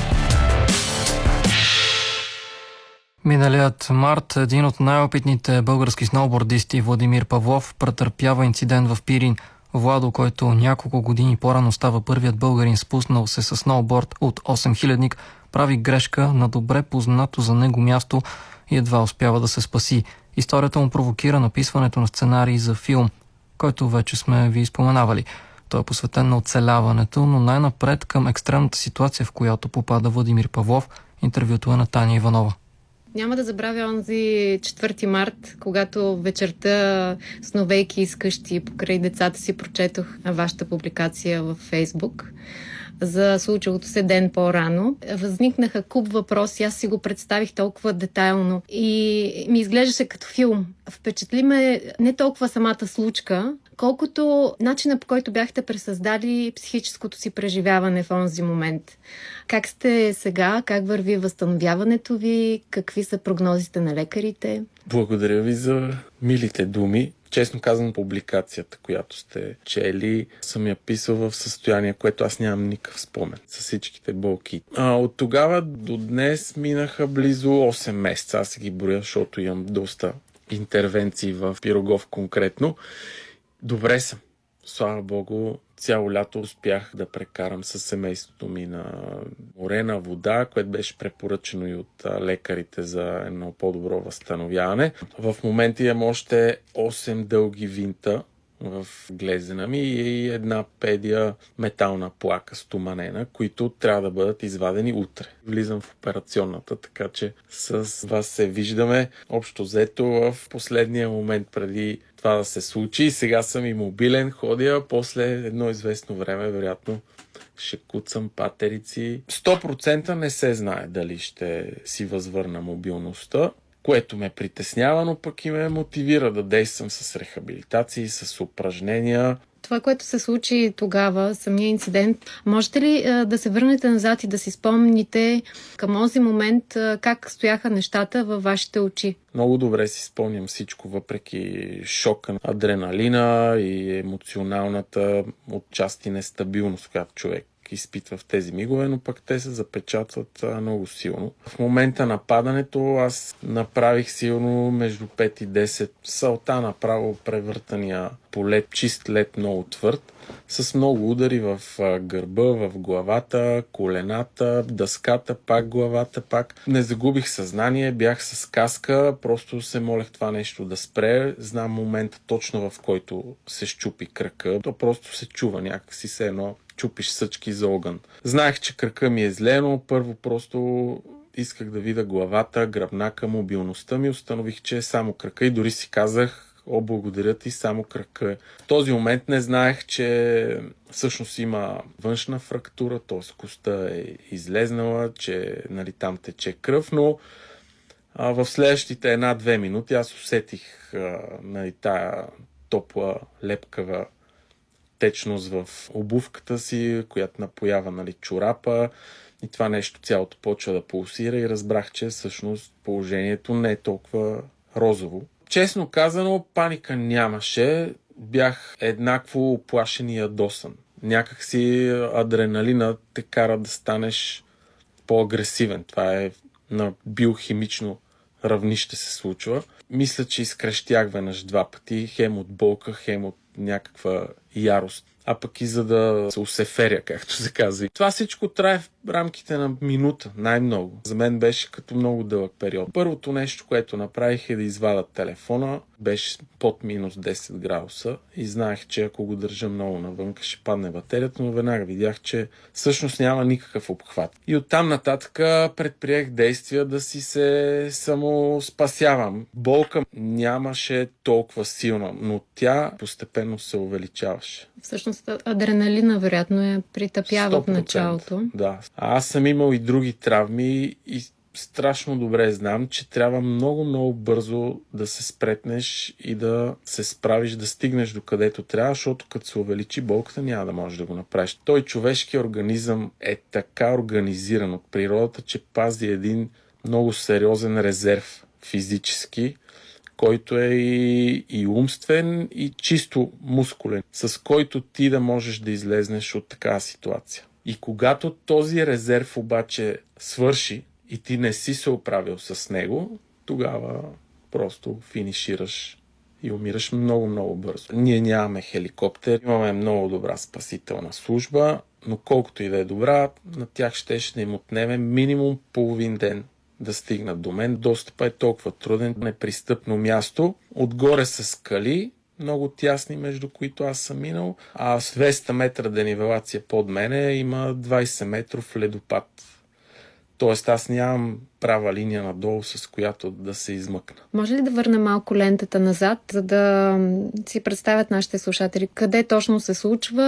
Миналият март един от най-опитните български сноубордисти Владимир Павлов претърпява инцидент в Пирин. Владо, който няколко години по-рано става първият българин спуснал се с сноуборд от 8000-ник, прави грешка на добре познато за него място и едва успява да се спаси. Историята му провокира написването на сценарий за филм, който вече сме ви споменавали. Той е посветен на оцеляването, но най-напред към екстремната ситуация, в която попада Владимир Павлов, интервюто е на Таня Иванова. Няма да забравя онзи 4 март, когато вечерта, сновейки из къщи покрай децата си, прочетох вашата публикация във Фейсбук за случилото се ден по-рано. Възникнаха куп въпроси, аз си го представих толкова детайлно и ми изглеждаше като филм. Впечатли ме не толкова самата случка, колкото начина по който бяхте пресъздали психическото си преживяване в онзи момент. Как сте сега? Как върви възстановяването ви? Какви са прогнозите на лекарите? Благодаря ви за милите думи. Честно казвам, публикацията, която сте чели, съм я писал в състояние, което аз нямам никакъв спомен с всичките болки. А, от тогава до днес минаха близо 8 месеца. Аз ги броя, защото имам доста интервенции в Пирогов конкретно. Добре съм. Слава Богу, цяло лято успях да прекарам с семейството ми на морена вода, което беше препоръчено и от лекарите за едно по-добро възстановяване. В момента имам още 8 дълги винта в глезена ми и една педия метална плака стоманена, които трябва да бъдат извадени утре. Влизам в операционната, така че с вас се виждаме общо взето в последния момент преди това да се случи. Сега съм и мобилен, ходя, после едно известно време, вероятно, ще куцам патерици. 100% не се знае дали ще си възвърна мобилността, което ме притеснява, но пък и ме мотивира да действам с рехабилитации, с упражнения, това, което се случи тогава, самия инцидент, можете ли а, да се върнете назад и да си спомните към този момент а, как стояха нещата във вашите очи? Много добре си спомням всичко, въпреки шока, адреналина и емоционалната отчасти нестабилност, която човек изпитва в тези мигове, но пък те се запечатват а, много силно. В момента на падането аз направих силно между 5 и 10 салта направо превъртания по лед, чист лед, много твърд, с много удари в гърба, в главата, колената, дъската, пак главата, пак. Не загубих съзнание, бях с каска, просто се молех това нещо да спре. Знам момента точно в който се щупи кръка. То просто се чува някакси се едно чупиш съчки за огън. Знаех, че кръка ми е зле, но първо просто исках да видя главата, гръбнака, мобилността ми. Установих, че е само кръка и дори си казах, о, благодаря ти, само кръка. В този момент не знаех, че всъщност има външна фрактура, т.е. коста е излезнала, че нали, там тече кръв, но а, в следващите една-две минути аз усетих а, нали, тая топла, лепкава течност в обувката си, която напоява нали, чорапа и това нещо цялото почва да пулсира и разбрах, че всъщност положението не е толкова розово. Честно казано, паника нямаше. Бях еднакво оплашен и ядосан. Някак си адреналина те кара да станеш по-агресивен. Това е на биохимично равнище се случва. Мисля, че изкрещях веднъж два пъти, хем от болка, хем от някаква ярост а пък и за да се усеферя, както се казва. Това всичко трае в рамките на минута, най-много. За мен беше като много дълъг период. Първото нещо, което направих е да извадя телефона. Беше под минус 10 градуса и знаех, че ако го държа много навън, ще падне батерията, но веднага видях, че всъщност няма никакъв обхват. И оттам нататък предприех действия да си се само спасявам. Болка нямаше толкова силна, но тя постепенно се увеличаваше. Всъщност адреналина, вероятно, е притъпява в началото. Да. Аз съм имал и други травми и страшно добре знам, че трябва много, много бързо да се спретнеш и да се справиш, да стигнеш до където трябва, защото като се увеличи болката, няма да можеш да го направиш. Той човешки организъм е така организиран от природата, че пази един много сериозен резерв физически, който е и, и умствен, и чисто мускулен, с който ти да можеш да излезнеш от такава ситуация. И когато този резерв обаче свърши и ти не си се оправил с него, тогава просто финишираш и умираш много, много бързо. Ние нямаме хеликоптер, имаме много добра спасителна служба, но колкото и да е добра, на тях ще, ще им отнеме минимум половин ден да стигнат до мен. Достъпът е толкова труден, непристъпно място. Отгоре са скали, много тясни, между които аз съм минал, а с 200 метра денивелация под мене има 20 метров ледопад. Тоест аз нямам права линия надолу, с която да се измъкна. Може ли да върна малко лентата назад, за да си представят нашите слушатели къде точно се случва,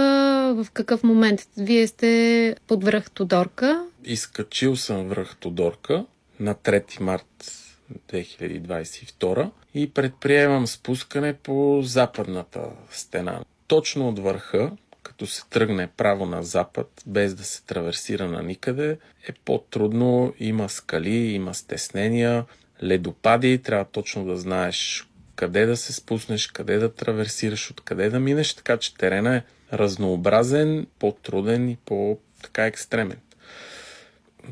в какъв момент? Вие сте под връх Тодорка. Изкачил съм връх Тодорка на 3 март 2022 и предприемам спускане по западната стена. Точно от върха, като се тръгне право на запад, без да се траверсира на никъде, е по-трудно. Има скали, има стеснения, ледопади, трябва точно да знаеш къде да се спуснеш, къде да траверсираш, откъде да минеш, така че терена е разнообразен, по-труден и по-така екстремен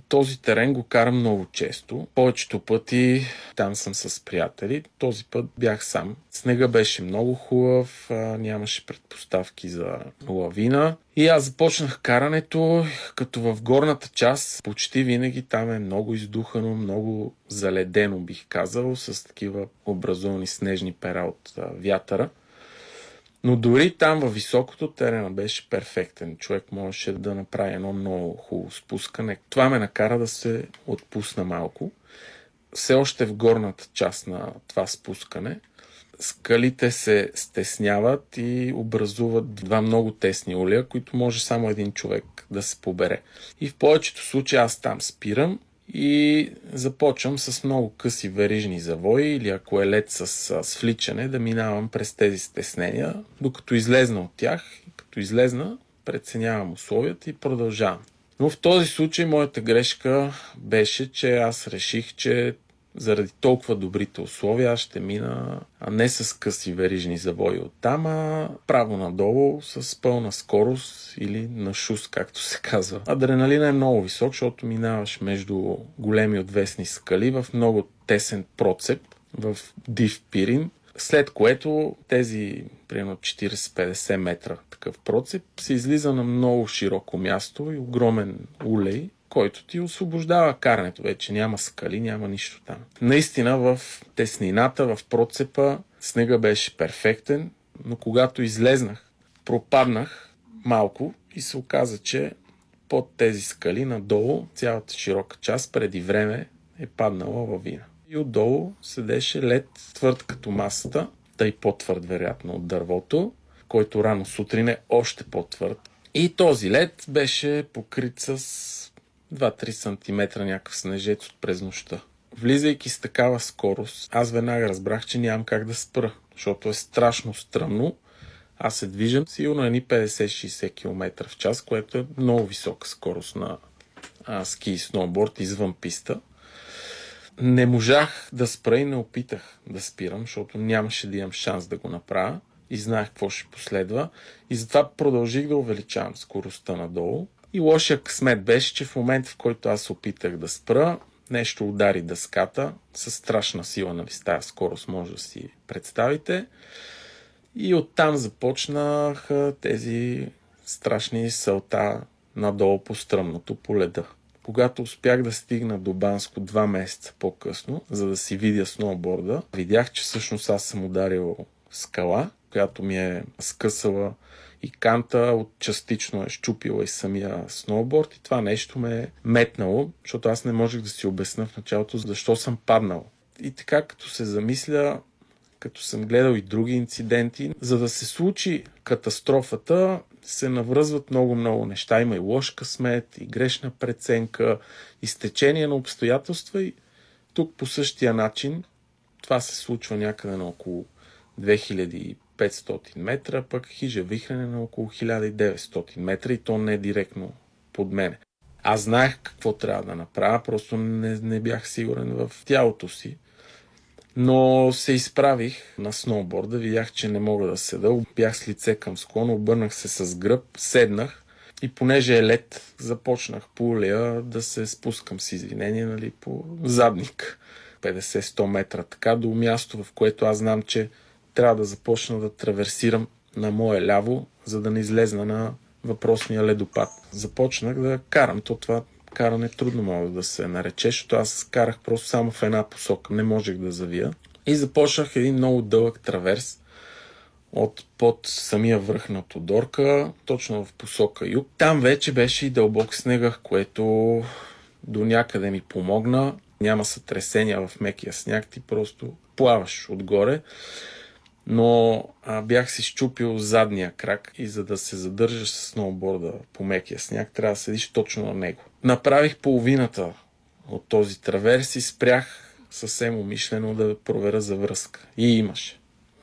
този терен го карам много често. Повечето пъти там съм с приятели. Този път бях сам. Снега беше много хубав, нямаше предпоставки за лавина. И аз започнах карането, като в горната част почти винаги там е много издухано, много заледено бих казал, с такива образовани снежни пера от вятъра. Но дори там във високото терена беше перфектен. Човек можеше да направи едно много хубаво спускане. Това ме накара да се отпусна малко. Все още в горната част на това спускане скалите се стесняват и образуват два много тесни улия, които може само един човек да се побере. И в повечето случаи аз там спирам и започвам с много къси верижни завои или ако е лед с свличане да минавам през тези стеснения, докато излезна от тях. Като излезна, преценявам условията и продължавам. Но в този случай моята грешка беше, че аз реших, че заради толкова добрите условия аз ще мина не с къси верижни завои от там, а право надолу с пълна скорост или на шус, както се казва. Адреналина е много висок, защото минаваш между големи отвесни скали в много тесен процеп, в див пирин, след което тези примерно 40-50 метра такъв процеп се излиза на много широко място и огромен улей, който ти освобождава карането. Вече няма скали, няма нищо там. Наистина в теснината, в процепа, снега беше перфектен, но когато излезнах, пропаднах малко и се оказа, че под тези скали надолу, цялата широка част преди време е паднала във вина. И отдолу седеше лед твърд като масата, тъй по-твърд вероятно от дървото, който рано сутрин е още по-твърд. И този лед беше покрит с 2-3 см някакъв снежец от през нощта. Влизайки с такава скорост, аз веднага разбрах, че нямам как да спра, защото е страшно стръмно. Аз се движам сигурно едни 50-60 км в час, което е много висока скорост на а, ски и сноуборд извън писта. Не можах да спра и не опитах да спирам, защото нямаше да имам шанс да го направя и знаех какво ще последва. И затова продължих да увеличавам скоростта надолу. И лошия късмет беше, че в момента, в който аз опитах да спра, нещо удари дъската с страшна сила, нали, с скорост може да си представите. И оттам започнаха тези страшни сълта надолу по стръмното по леда. Когато успях да стигна до Банско два месеца по-късно, за да си видя сноуборда, видях, че всъщност аз съм ударил скала, която ми е скъсала и канта от частично е щупила и самия сноуборд и това нещо ме е метнало, защото аз не можех да си обясна в началото защо съм паднал. И така като се замисля, като съм гледал и други инциденти, за да се случи катастрофата, се навръзват много-много неща. Има и лош късмет, и грешна преценка, и на обстоятелства и тук по същия начин това се случва някъде на около 500 метра, пък хижа вихрене на около 1900 метра и то не е директно под мене. Аз знаех какво трябва да направя, просто не, не бях сигурен в тялото си. Но се изправих на сноуборда, видях, че не мога да седа. Бях с лице към склона, обърнах се с гръб, седнах и понеже е лед, започнах по улия да се спускам с извинение нали, по задник. 50-100 метра, така до място, в което аз знам, че трябва да започна да траверсирам на мое ляво, за да не излезна на въпросния ледопад. Започнах да карам. То това каране трудно може да се нарече, защото аз карах просто само в една посока. Не можех да завия. И започнах един много дълъг траверс от под самия връх на Тодорка, точно в посока юг. Там вече беше и дълбок снега, което до някъде ми помогна. Няма сътресения в мекия сняг, ти просто плаваш отгоре но а, бях си щупил задния крак и за да се задържаш с сноуборда по мекия сняг, трябва да седиш точно на него. Направих половината от този траверс и спрях съвсем умишлено да проверя за връзка. И имаше.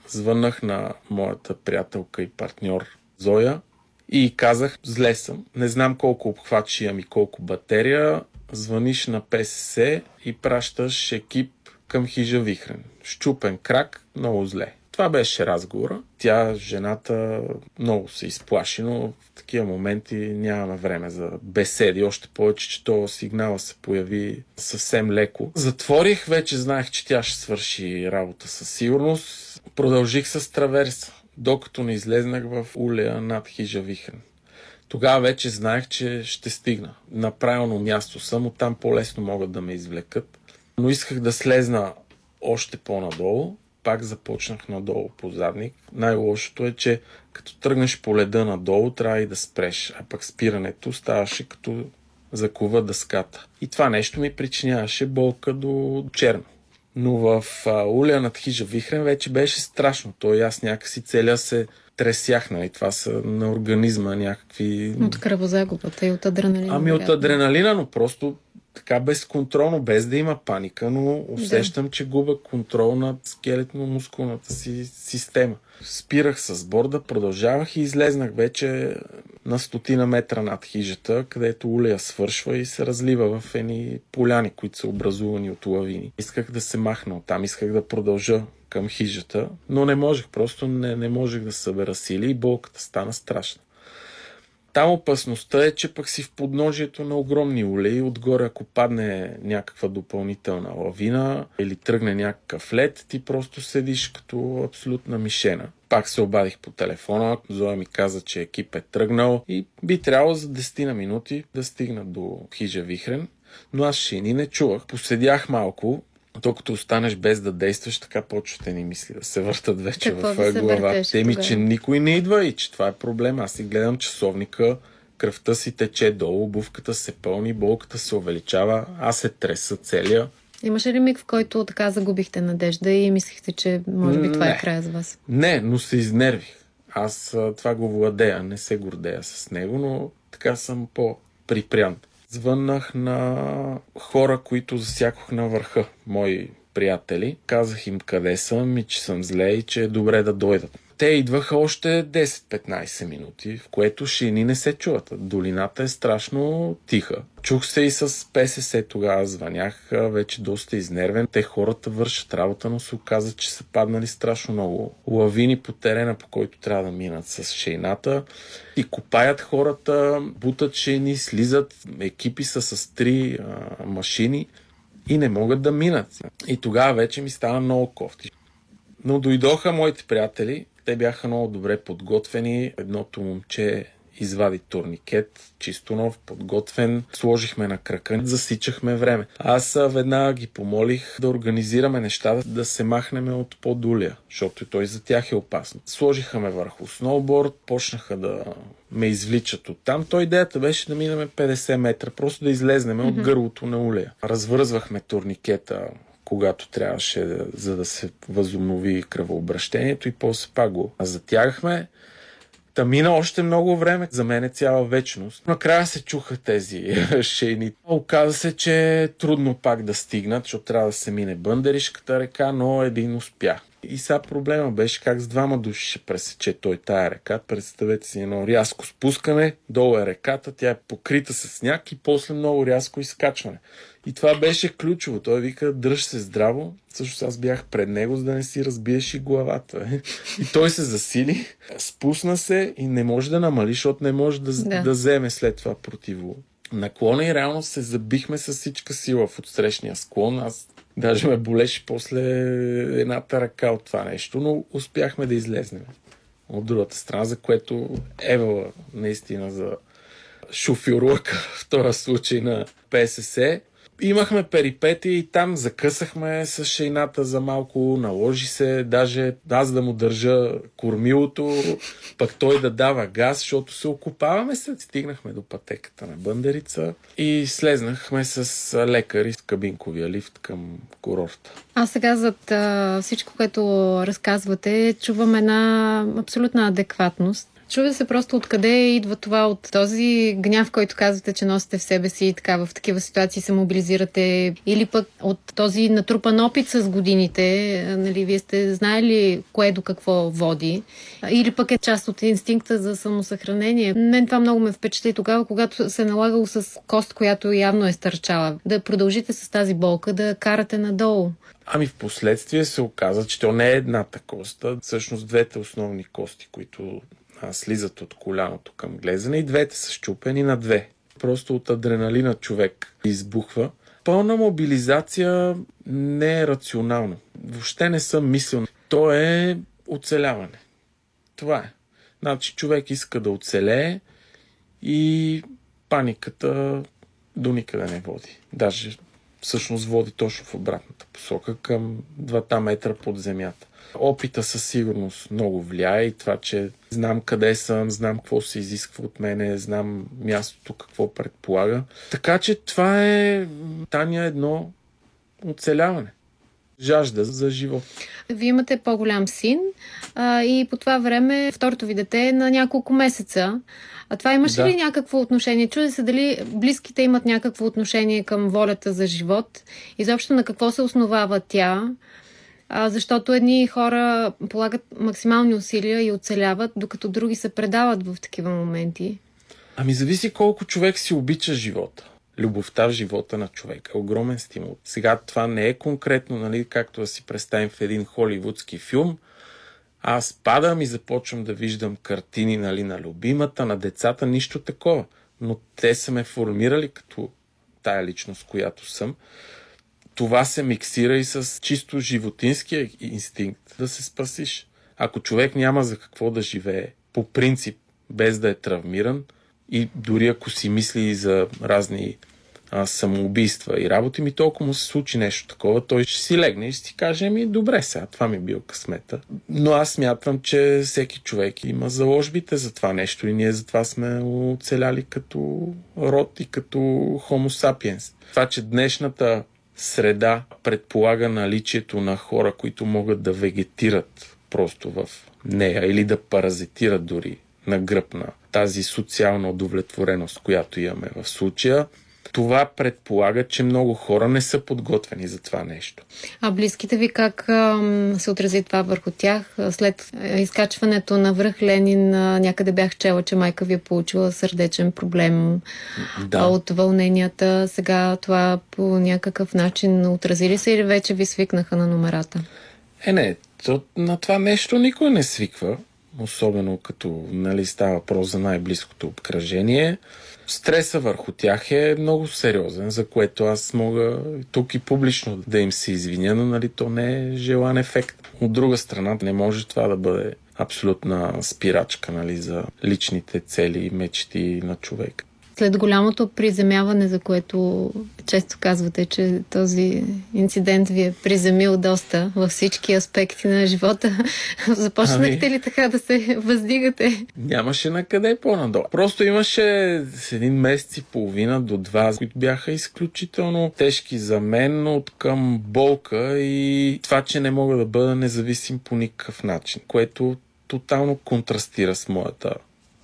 Звъннах на моята приятелка и партньор Зоя и казах, зле съм, не знам колко обхват ще имам и колко батерия, звъниш на ПСС и пращаш екип към хижа Вихрен. Щупен крак, много зле. Това беше разговора. Тя, жената, много се изплаши, но в такива моменти нямаме време за беседи. Още повече, че то сигнала се появи съвсем леко. Затворих, вече знаех, че тя ще свърши работа със сигурност. Продължих с траверса, докато не излезнах в улея над хижа Вихрен. Тогава вече знаех, че ще стигна. На правилно място съм, оттам по-лесно могат да ме извлекат. Но исках да слезна още по-надолу. Пак започнах надолу по задник. Най-лошото е, че като тръгнеш по леда надолу, трябва и да спреш. А пък спирането ставаше като закува дъската. И това нещо ми причиняваше болка до черно. Но в а, уля над хижа Вихрен вече беше страшно. Той аз някакси целя се тресях, нали? Това са на организма някакви... От кръвозагубата и от адреналина. Ами от адреналина, но просто така безконтролно, без да има паника, но усещам, да. че губа контрол над скелетно-мускулната си система. Спирах с борда, продължавах и излезнах вече на стотина метра над хижата, където улея свършва и се разлива в едни поляни, които са образувани от лавини. Исках да се махна оттам, исках да продължа към хижата, но не можех, просто не, не можех да събера сили и болката стана страшна. Там опасността е, че пък си в подножието на огромни улеи. Отгоре, ако падне някаква допълнителна лавина или тръгне някакъв лед, ти просто седиш като абсолютна мишена. Пак се обадих по телефона, Зоя ми каза, че екип е тръгнал и би трябвало за 10 на минути да стигна до хижа Вихрен. Но аз ще ни не чувах. Поседях малко, докато останеш без да действаш, така почвате ни мисли да се въртат вече Какво в да глава. Те ми, че никой не идва и че това е проблем. Аз си гледам часовника, кръвта си тече долу, обувката се пълни, болката се увеличава, аз се треса целия. Имаше ли миг, в който така загубихте надежда и мислихте, че може би това Не. е края за вас? Не, но се изнервих. Аз това го владея, не се гордея с него, но така съм по-припрян. Звъннах на хора, които засякох на върха, мои приятели. Казах им къде съм и че съм зле и че е добре да дойдат. Те идваха още 10-15 минути, в което шини не се чуват. Долината е страшно тиха. Чух се и с ПСС тогава, звънях вече доста изнервен. Те хората вършат работа, но се оказа, че са паднали страшно много лавини по терена, по който трябва да минат с шейната. И копаят хората, бутат шейни, слизат. Екипи са с три а, машини и не могат да минат. И тогава вече ми става много кофти. Но дойдоха моите приятели, те бяха много добре подготвени. Едното момче извади турникет, чисто нов, подготвен. Сложихме на крака, засичахме време. Аз веднага ги помолих да организираме нещата, да се махнем от подулия, защото и той за тях е опасно. Сложиха ме върху сноуборд, почнаха да ме извличат от там. Той идеята беше да минем 50 метра, просто да излезнем mm-hmm. от гърлото на улея. Развързвахме турникета когато трябваше, за да се възобнови кръвообращението и после пак го затягахме. Та мина още много време, за мен е цяла вечност. Накрая се чуха тези шейни. Оказа се, че е трудно пак да стигнат, защото трябва да се мине Бъндеришката река, но един успя. И сега проблема беше как с двама души ще пресече той тая река. Представете си едно рязко спускане, долу е реката, тя е покрита с сняг и после много рязко изкачване. И това беше ключово. Той вика, дръж се здраво. Също аз бях пред него, за да не си разбиеш и главата. И той се засили, спусна се и не може да намали, защото не може да, Да. да. да вземе след това противо наклона и реално се забихме с всичка сила в отсрещния склон. Аз даже ме болеше после едната ръка от това нещо, но успяхме да излезнем от другата страна, за което Ева наистина за шофьорлъка в този случай на ПСС. Имахме перипети и там закъсахме с шейната за малко, наложи се, даже аз да му държа кормилото, пък той да дава газ, защото се окупаваме се. Стигнахме до пътеката на Бъндерица и слезнахме с лекари с кабинковия лифт към курорта. А сега зад всичко, което разказвате, чувам една абсолютна адекватност. Чува се просто откъде идва това от този гняв, който казвате, че носите в себе си и така в такива ситуации се мобилизирате или пък от този натрупан опит с годините, нали, вие сте знаели кое до какво води или пък е част от инстинкта за самосъхранение. Мен това много ме впечатли тогава, когато се е налагало с кост, която явно е стърчала. Да продължите с тази болка, да карате надолу. Ами в последствие се оказа, че то не е едната коста, всъщност двете основни кости, които слизат от коляното към глезене и двете са щупени на две. Просто от адреналина човек избухва. Пълна мобилизация не е рационално. Въобще не съм мислил. То е оцеляване. Това е. Значи човек иска да оцелее и паниката до никъде не води. Даже всъщност води точно в обратната посока, към двата метра под земята. Опита със сигурност много влияе и това, че знам къде съм, знам какво се изисква от мене, знам мястото какво предполага. Така че това е Таня едно оцеляване жажда за живот. Вие имате по-голям син а, и по това време второто ви дете е на няколко месеца. А това имаше да. ли някакво отношение? Чуде се дали близките имат някакво отношение към волята за живот? Изобщо на какво се основава тя? Защото едни хора полагат максимални усилия и оцеляват, докато други се предават в такива моменти. Ами зависи колко човек си обича живота любовта в живота на човека. Огромен стимул. Сега това не е конкретно, нали, както да си представим в един холивудски филм. Аз падам и започвам да виждам картини нали, на любимата, на децата, нищо такова. Но те са ме формирали като тая личност, която съм. Това се миксира и с чисто животинския инстинкт да се спасиш. Ако човек няма за какво да живее, по принцип, без да е травмиран, и дори ако си мисли за разни а, самоубийства и работи ми, толкова му се случи нещо такова, той ще си легне и ще си каже, ми добре сега, това ми е бил късмета. Но аз смятам, че всеки човек има заложбите за това нещо и ние затова сме оцеляли като род и като homo sapiens. Това, че днешната среда предполага наличието на хора, които могат да вегетират просто в нея или да паразитират дори на гръб на тази социална удовлетвореност, която имаме в случая, това предполага, че много хора не са подготвени за това нещо. А близките ви как се отрази това върху тях? След изкачването на връх Ленин някъде бях чела, че майка ви е получила сърдечен проблем да. от вълненията. Сега това по някакъв начин отрази ли се или вече ви свикнаха на номерата? Е, не, то, на това нещо никой не свиква особено като нали, става въпрос за най-близкото обкръжение. Стреса върху тях е много сериозен, за което аз мога тук и публично да им се извиня, но нали, то не е желан ефект. От друга страна, не може това да бъде абсолютна спирачка нали, за личните цели и мечти на човек след голямото приземяване, за което често казвате, че този инцидент ви е приземил доста във всички аспекти на живота, започнахте ами... ли така да се въздигате? Нямаше на къде по-надолу. Просто имаше един месец и половина до два, които бяха изключително тежки за мен от към болка и това, че не мога да бъда независим по никакъв начин, което тотално контрастира с моята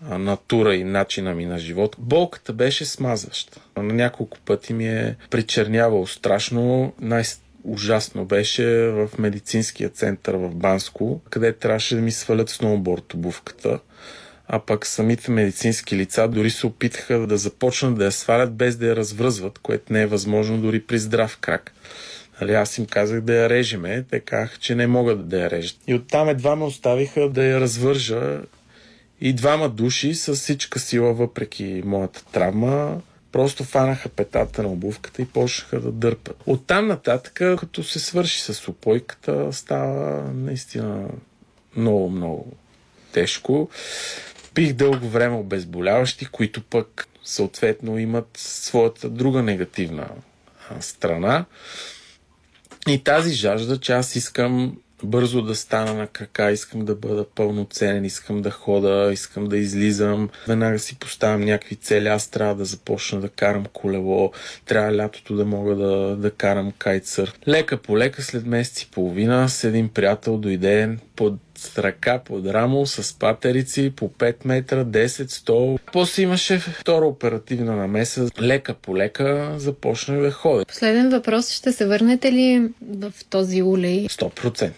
натура и начина ми на живот. Болката беше смазваща. На няколко пъти ми е причернявал страшно. Най- ужасно беше в медицинския център в Банско, къде трябваше да ми свалят сноуборд обувката. А пък самите медицински лица дори се опитаха да започнат да я свалят без да я развръзват, което не е възможно дори при здрав крак. Нали, аз им казах да я режеме, те казаха, че не могат да я режат. И оттам едва ме оставиха да я развържа и двама души с всичка сила, въпреки моята травма, просто фанаха петата на обувката и почнаха да дърпат. Оттам нататък, като се свърши с опойката, става наистина много, много тежко. Пих дълго време обезболяващи, които пък съответно имат своята друга негативна страна. И тази жажда, че аз искам бързо да стана на крака, искам да бъда пълноценен, искам да хода, искам да излизам. Веднага си поставям някакви цели. Аз трябва да започна да карам колело, трябва лятото да мога да, да карам кайтсър. Лека по лека, след месец и половина, с един приятел дойде под ръка под рамо с патерици по 5 метра, 10, 100. После имаше втора оперативна намеса. Лека по лека започна да ходи. Последен въпрос. Ще се върнете ли в този улей? 100%.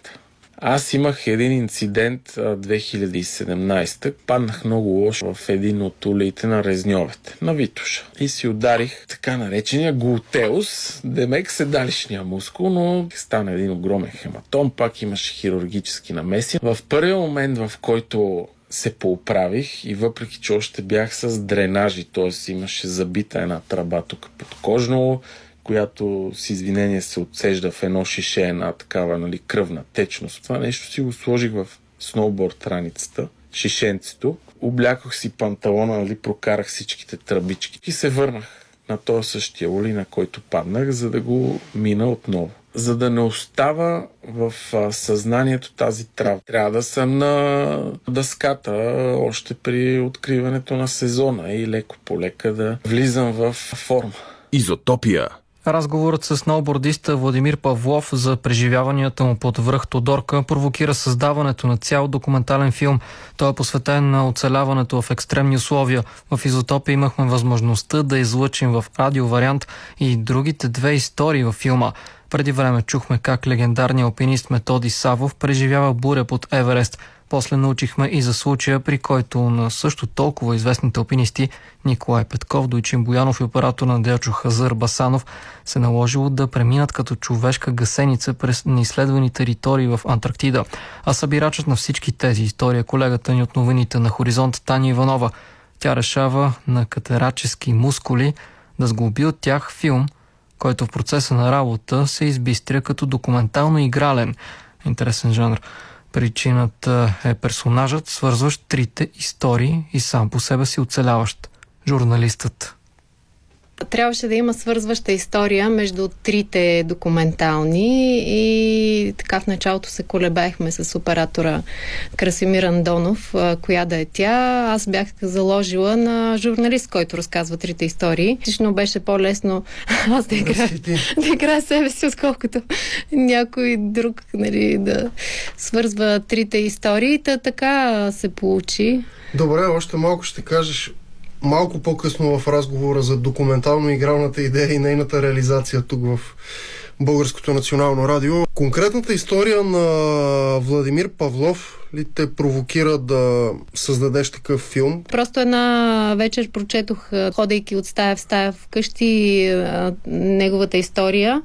Аз имах един инцидент 2017. Паднах много лошо в един от улеите на Резньовете, на Витуша. И си ударих така наречения глутеус, демек седалищния мускул, но стана един огромен хематом, пак имаше хирургически намеси. В първия момент, в който се поуправих и въпреки, че още бях с дренажи, т.е. имаше забита една тръба тук под кожно, която с извинение се отсежда в едно шише, една такава нали, кръвна течност. Това нещо си го сложих в сноуборд раницата, шишенцето, облякох си панталона, нали, прокарах всичките тръбички и се върнах на този същия ули, на който паднах, за да го мина отново. За да не остава в съзнанието тази травма. Трябва да съм на дъската още при откриването на сезона и леко по лека да влизам в форма. Изотопия Разговорът с сноубордиста Владимир Павлов за преживяванията му под връх Тодорка провокира създаването на цял документален филм. Той е посветен на оцеляването в екстремни условия. В Изотопия имахме възможността да излъчим в радио вариант и другите две истории във филма. Преди време чухме как легендарният алпинист Методи Савов преживява буря под Еверест – после научихме и за случая, при който на също толкова известните алпинисти Николай Петков, Дойчин Боянов и оператор на Делчо Хазър Басанов се наложило да преминат като човешка гасеница през неизследвани територии в Антарктида. А събирачът на всички тези истории е колегата ни от новините на Хоризонт Таня Иванова. Тя решава на катерачески мускули да сглоби от тях филм, който в процеса на работа се избистря като документално игрален. Интересен жанр. Причината е персонажът, свързващ трите истории и сам по себе си оцеляващ. Журналистът трябваше да има свързваща история между трите документални и така в началото се колебаехме с оператора Красимир Андонов, коя да е тя. Аз бях заложила на журналист, който разказва трите истории. Лично беше по-лесно аз да играя, да играя себе си, отколкото някой друг нали, да свързва трите истории. Та така се получи. Добре, още малко ще кажеш малко по-късно в разговора за документално-игралната идея и нейната реализация тук в Българското национално радио. Конкретната история на Владимир Павлов ли те провокира да създадеш такъв филм? Просто една вечер прочетох, ходейки от стая в стая вкъщи, неговата история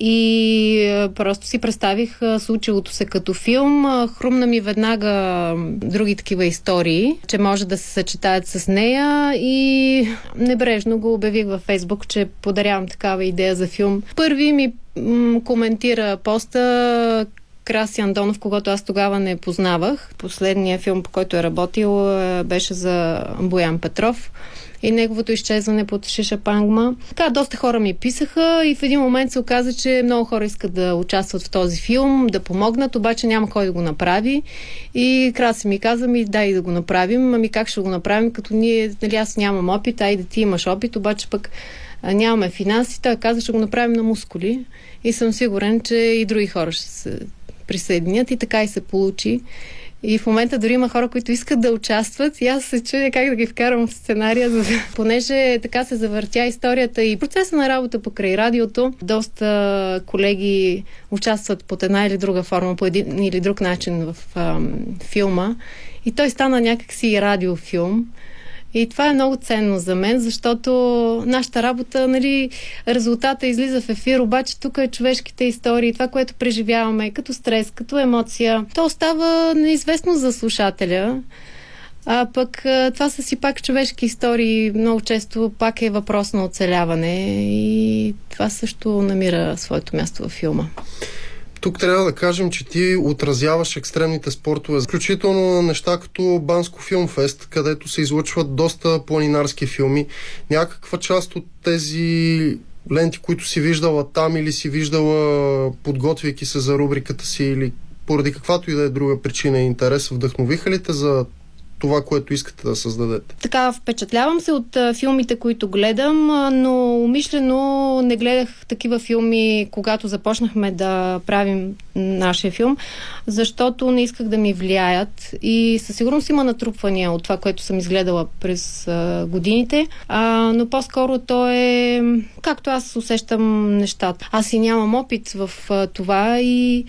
и просто си представих случилото се като филм. Хрумна ми веднага други такива истории, че може да се съчетаят с нея и небрежно го обявих във Фейсбук, че подарявам такава идея за филм. Първи ми м- коментира поста Краси Андонов, когато аз тогава не познавах. Последният филм, по който е работил, беше за Боян Петров и неговото изчезване под Шиша Пангма. Така, доста хора ми писаха и в един момент се оказа, че много хора искат да участват в този филм, да помогнат, обаче няма кой да го направи. И Краси ми каза ми, дай да го направим. Ами как ще го направим, като ние, нали, аз нямам опит, айде ти имаш опит, обаче пък нямаме финанси. Той каза, ще го направим на мускули. И съм сигурен, че и други хора ще се присъединят и така и се получи. И в момента дори има хора, които искат да участват и аз се чудя как да ги вкарам в сценария, за... понеже така се завъртя историята и процеса на работа покрай радиото. Доста колеги участват под една или друга форма, по един или друг начин в ам, филма. И той стана някакси радиофилм. И това е много ценно за мен, защото нашата работа, нали, резултата излиза в ефир, обаче тук е човешките истории, това, което преживяваме, като стрес, като емоция, то остава неизвестно за слушателя. А пък това са си пак човешки истории, много често пак е въпрос на оцеляване и това също намира своето място във филма. Тук трябва да кажем, че ти отразяваш екстремните спортове, включително неща като Банско филмфест, където се излъчват доста планинарски филми. Някаква част от тези ленти, които си виждала там или си виждала подготвяйки се за рубриката си или поради каквато и да е друга причина и интерес, вдъхновиха ли те за това, което искате да създадете? Така, впечатлявам се от филмите, които гледам, но умишлено не гледах такива филми, когато започнахме да правим нашия филм, защото не исках да ми влияят и със сигурност има натрупвания от това, което съм изгледала през годините, а, но по-скоро то е както аз усещам нещата. Аз и нямам опит в това и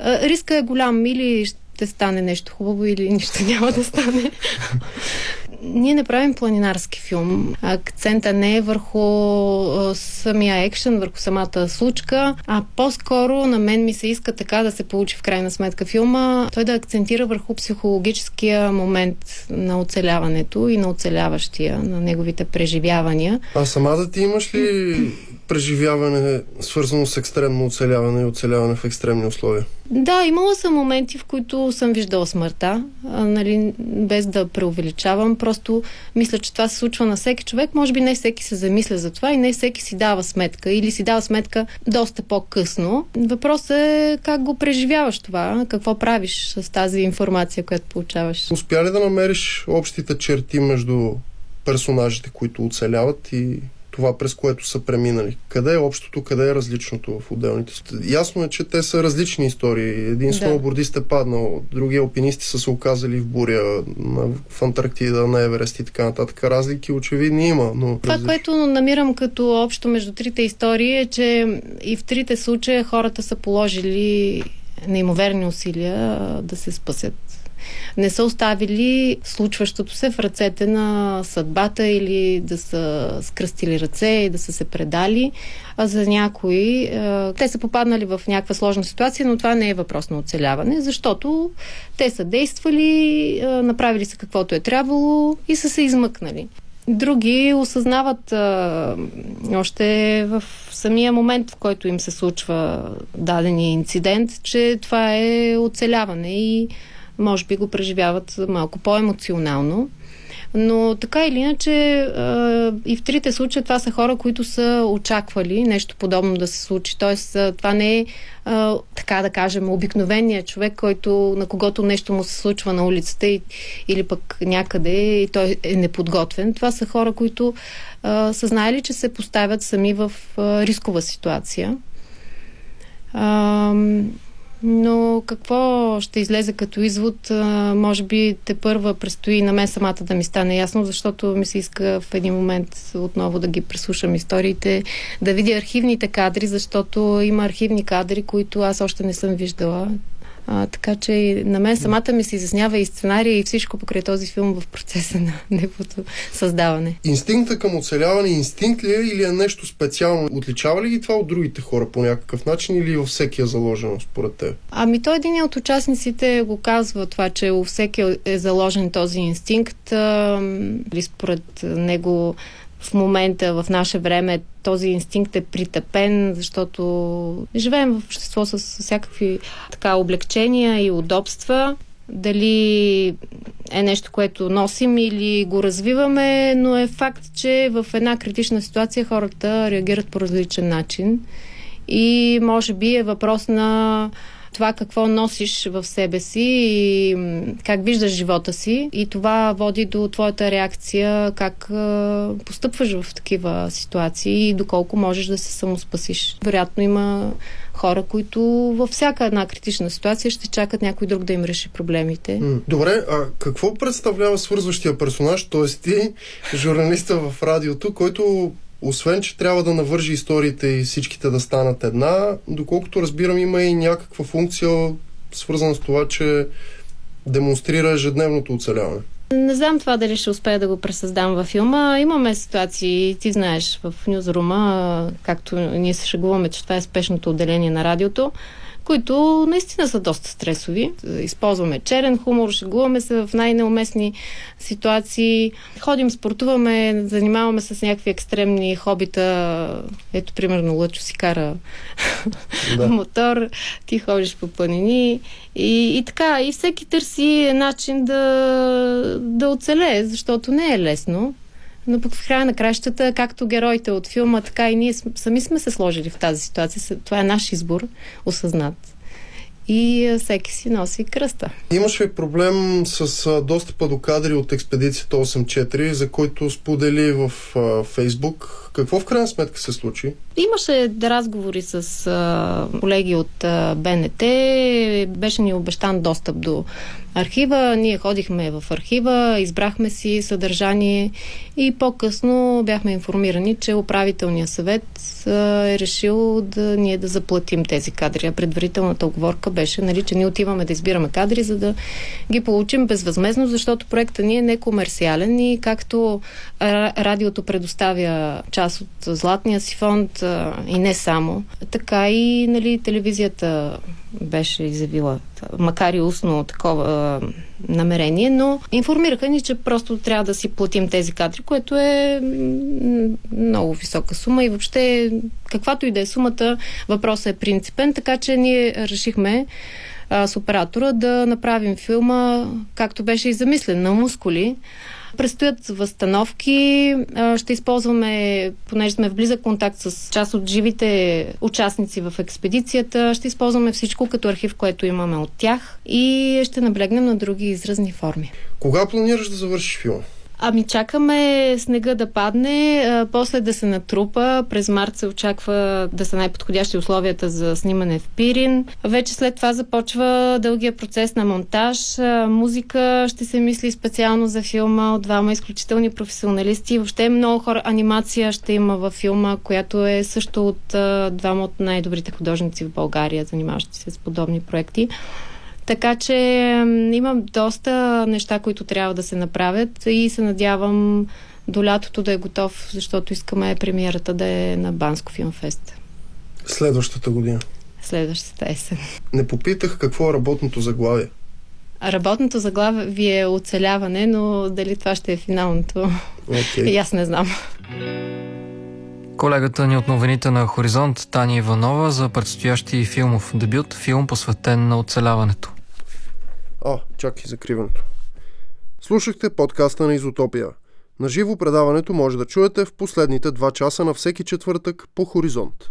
риска е голям или ще стане нещо хубаво или нищо няма да стане. Ние не правим планинарски филм. Акцента не е върху самия екшен, върху самата случка, а по-скоро на мен ми се иска така да се получи в крайна сметка филма, той да акцентира върху психологическия момент на оцеляването и на оцеляващия, на неговите преживявания. А сама да ти имаш ли преживяване, свързано с екстремно оцеляване и оцеляване в екстремни условия? Да, имала съм моменти, в които съм виждала смъртта, а, нали, без да преувеличавам. Просто мисля, че това се случва на всеки човек. Може би не всеки се замисля за това и не всеки си дава сметка или си дава сметка доста по-късно. Въпросът е как го преживяваш това, какво правиш с тази информация, която получаваш. Успя ли да намериш общите черти между персонажите, които оцеляват и това, през което са преминали. Къде е общото, къде е различното в отделните. Ясно е, че те са различни истории. Един да. сноубордист е паднал, други алпинисти са се оказали в буря, в Антарктида, на Еверест и така нататък. Разлики очевидни има, но... Това, различ... което намирам като общо между трите истории е, че и в трите случая хората са положили неимоверни усилия да се спасят не са оставили случващото се в ръцете на съдбата или да са скръстили ръце и да са се предали. А за някои, те са попаднали в някаква сложна ситуация, но това не е въпрос на оцеляване, защото те са действали, направили са каквото е трябвало и са се измъкнали. Други осъзнават а, още в самия момент, в който им се случва дадения инцидент, че това е оцеляване и може би го преживяват малко по-емоционално. Но така или иначе и в трите случая това са хора, които са очаквали нещо подобно да се случи. Тоест това не е така да кажем обикновеният човек, който на когото нещо му се случва на улицата и, или пък някъде и той е неподготвен. Това са хора, които са знаели, че се поставят сами в рискова ситуация. Но какво ще излезе като извод, може би те първа предстои на мен самата да ми стане ясно, защото ми се иска в един момент отново да ги преслушам историите, да видя архивните кадри, защото има архивни кадри, които аз още не съм виждала. А, така че на мен самата ми се изяснява и сценария и всичко покрай този филм в процеса на неговото създаване. Инстинкта към оцеляване инстинкт ли е или е нещо специално? Отличава ли ги това от другите хора по някакъв начин или във всеки е заложено според теб? Ами той един от участниците го казва това, че у всеки е заложен този инстинкт. А, според него в момента, в наше време, този инстинкт е притъпен, защото живеем в общество с всякакви така облегчения и удобства. Дали е нещо, което носим или го развиваме, но е факт, че в една критична ситуация хората реагират по различен начин. И може би е въпрос на това какво носиш в себе си и как виждаш живота си и това води до твоята реакция как постъпваш в такива ситуации и доколко можеш да се самоспасиш. Вероятно има хора, които във всяка една критична ситуация ще чакат някой друг да им реши проблемите. Добре, а какво представлява свързващия персонаж, т.е. ти, журналиста в радиото, който освен, че трябва да навържи историите и всичките да станат една, доколкото разбирам, има и някаква функция, свързана с това, че демонстрира ежедневното оцеляване. Не знам това дали ще успея да го пресъздам във филма. Имаме ситуации, ти знаеш, в Нюзрума, както ние се шегуваме, че това е спешното отделение на радиото които наистина са доста стресови. Използваме черен хумор, шегуваме се в най-неуместни ситуации, ходим, спортуваме, занимаваме се с някакви екстремни хобита. Ето, примерно, Лъчо си кара да. мотор, ти ходиш по планини и, и така. И всеки търси начин да, да оцелее, защото не е лесно. Но пък в края на кращата, както героите от филма, така и ние сами сме се сложили в тази ситуация. Това е наш избор, осъзнат. и всеки си носи кръста. Имаш ли проблем с достъпа до кадри от експедицията 8.4, за който сподели в Фейсбук? Какво в крайна сметка се случи? Имаше разговори с колеги от БНТ. Беше ни обещан достъп до архива. Ние ходихме в архива, избрахме си съдържание и по-късно бяхме информирани, че управителният съвет е решил да ние да заплатим тези кадри. А предварителната оговорка беше, нали, че ние отиваме да избираме кадри, за да ги получим безвъзмезно, защото проектът ни е некомерциален и както радиото предоставя част от златния си фонд и не само, така и нали, телевизията беше изявила, макар и устно такова намерение, но информираха ни, че просто трябва да си платим тези кадри, което е много висока сума и въобще каквато и да е сумата, въпросът е принципен, така че ние решихме а, с оператора да направим филма, както беше и замислен, на мускули, Предстоят възстановки. Ще използваме, понеже сме в близък контакт с част от живите участници в експедицията, ще използваме всичко като архив, което имаме от тях и ще наблегнем на други изразни форми. Кога планираш да завършиш филма? Ами чакаме снега да падне, после да се натрупа. През март се очаква да са най-подходящи условията за снимане в Пирин. Вече след това започва дългия процес на монтаж. Музика ще се мисли специално за филма от двама изключителни професионалисти. Въобще много хора. Анимация ще има във филма, която е също от двама от най-добрите художници в България, занимаващи се с подобни проекти. Така че имам доста неща, които трябва да се направят и се надявам до лятото да е готов, защото искаме премиерата да е на Банско филмфест. Следващата година. Следващата есен. Не попитах какво е работното заглавие. Работното заглавие е оцеляване, но дали това ще е финалното, okay. и аз не знам. Колегата ни от новините на Хоризонт, Тани Иванова, за предстоящи филмов дебют, филм посветен на оцеляването. О, чак и закриването. Слушахте подкаста на Изотопия. На живо предаването може да чуете в последните два часа на всеки четвъртък по Хоризонт.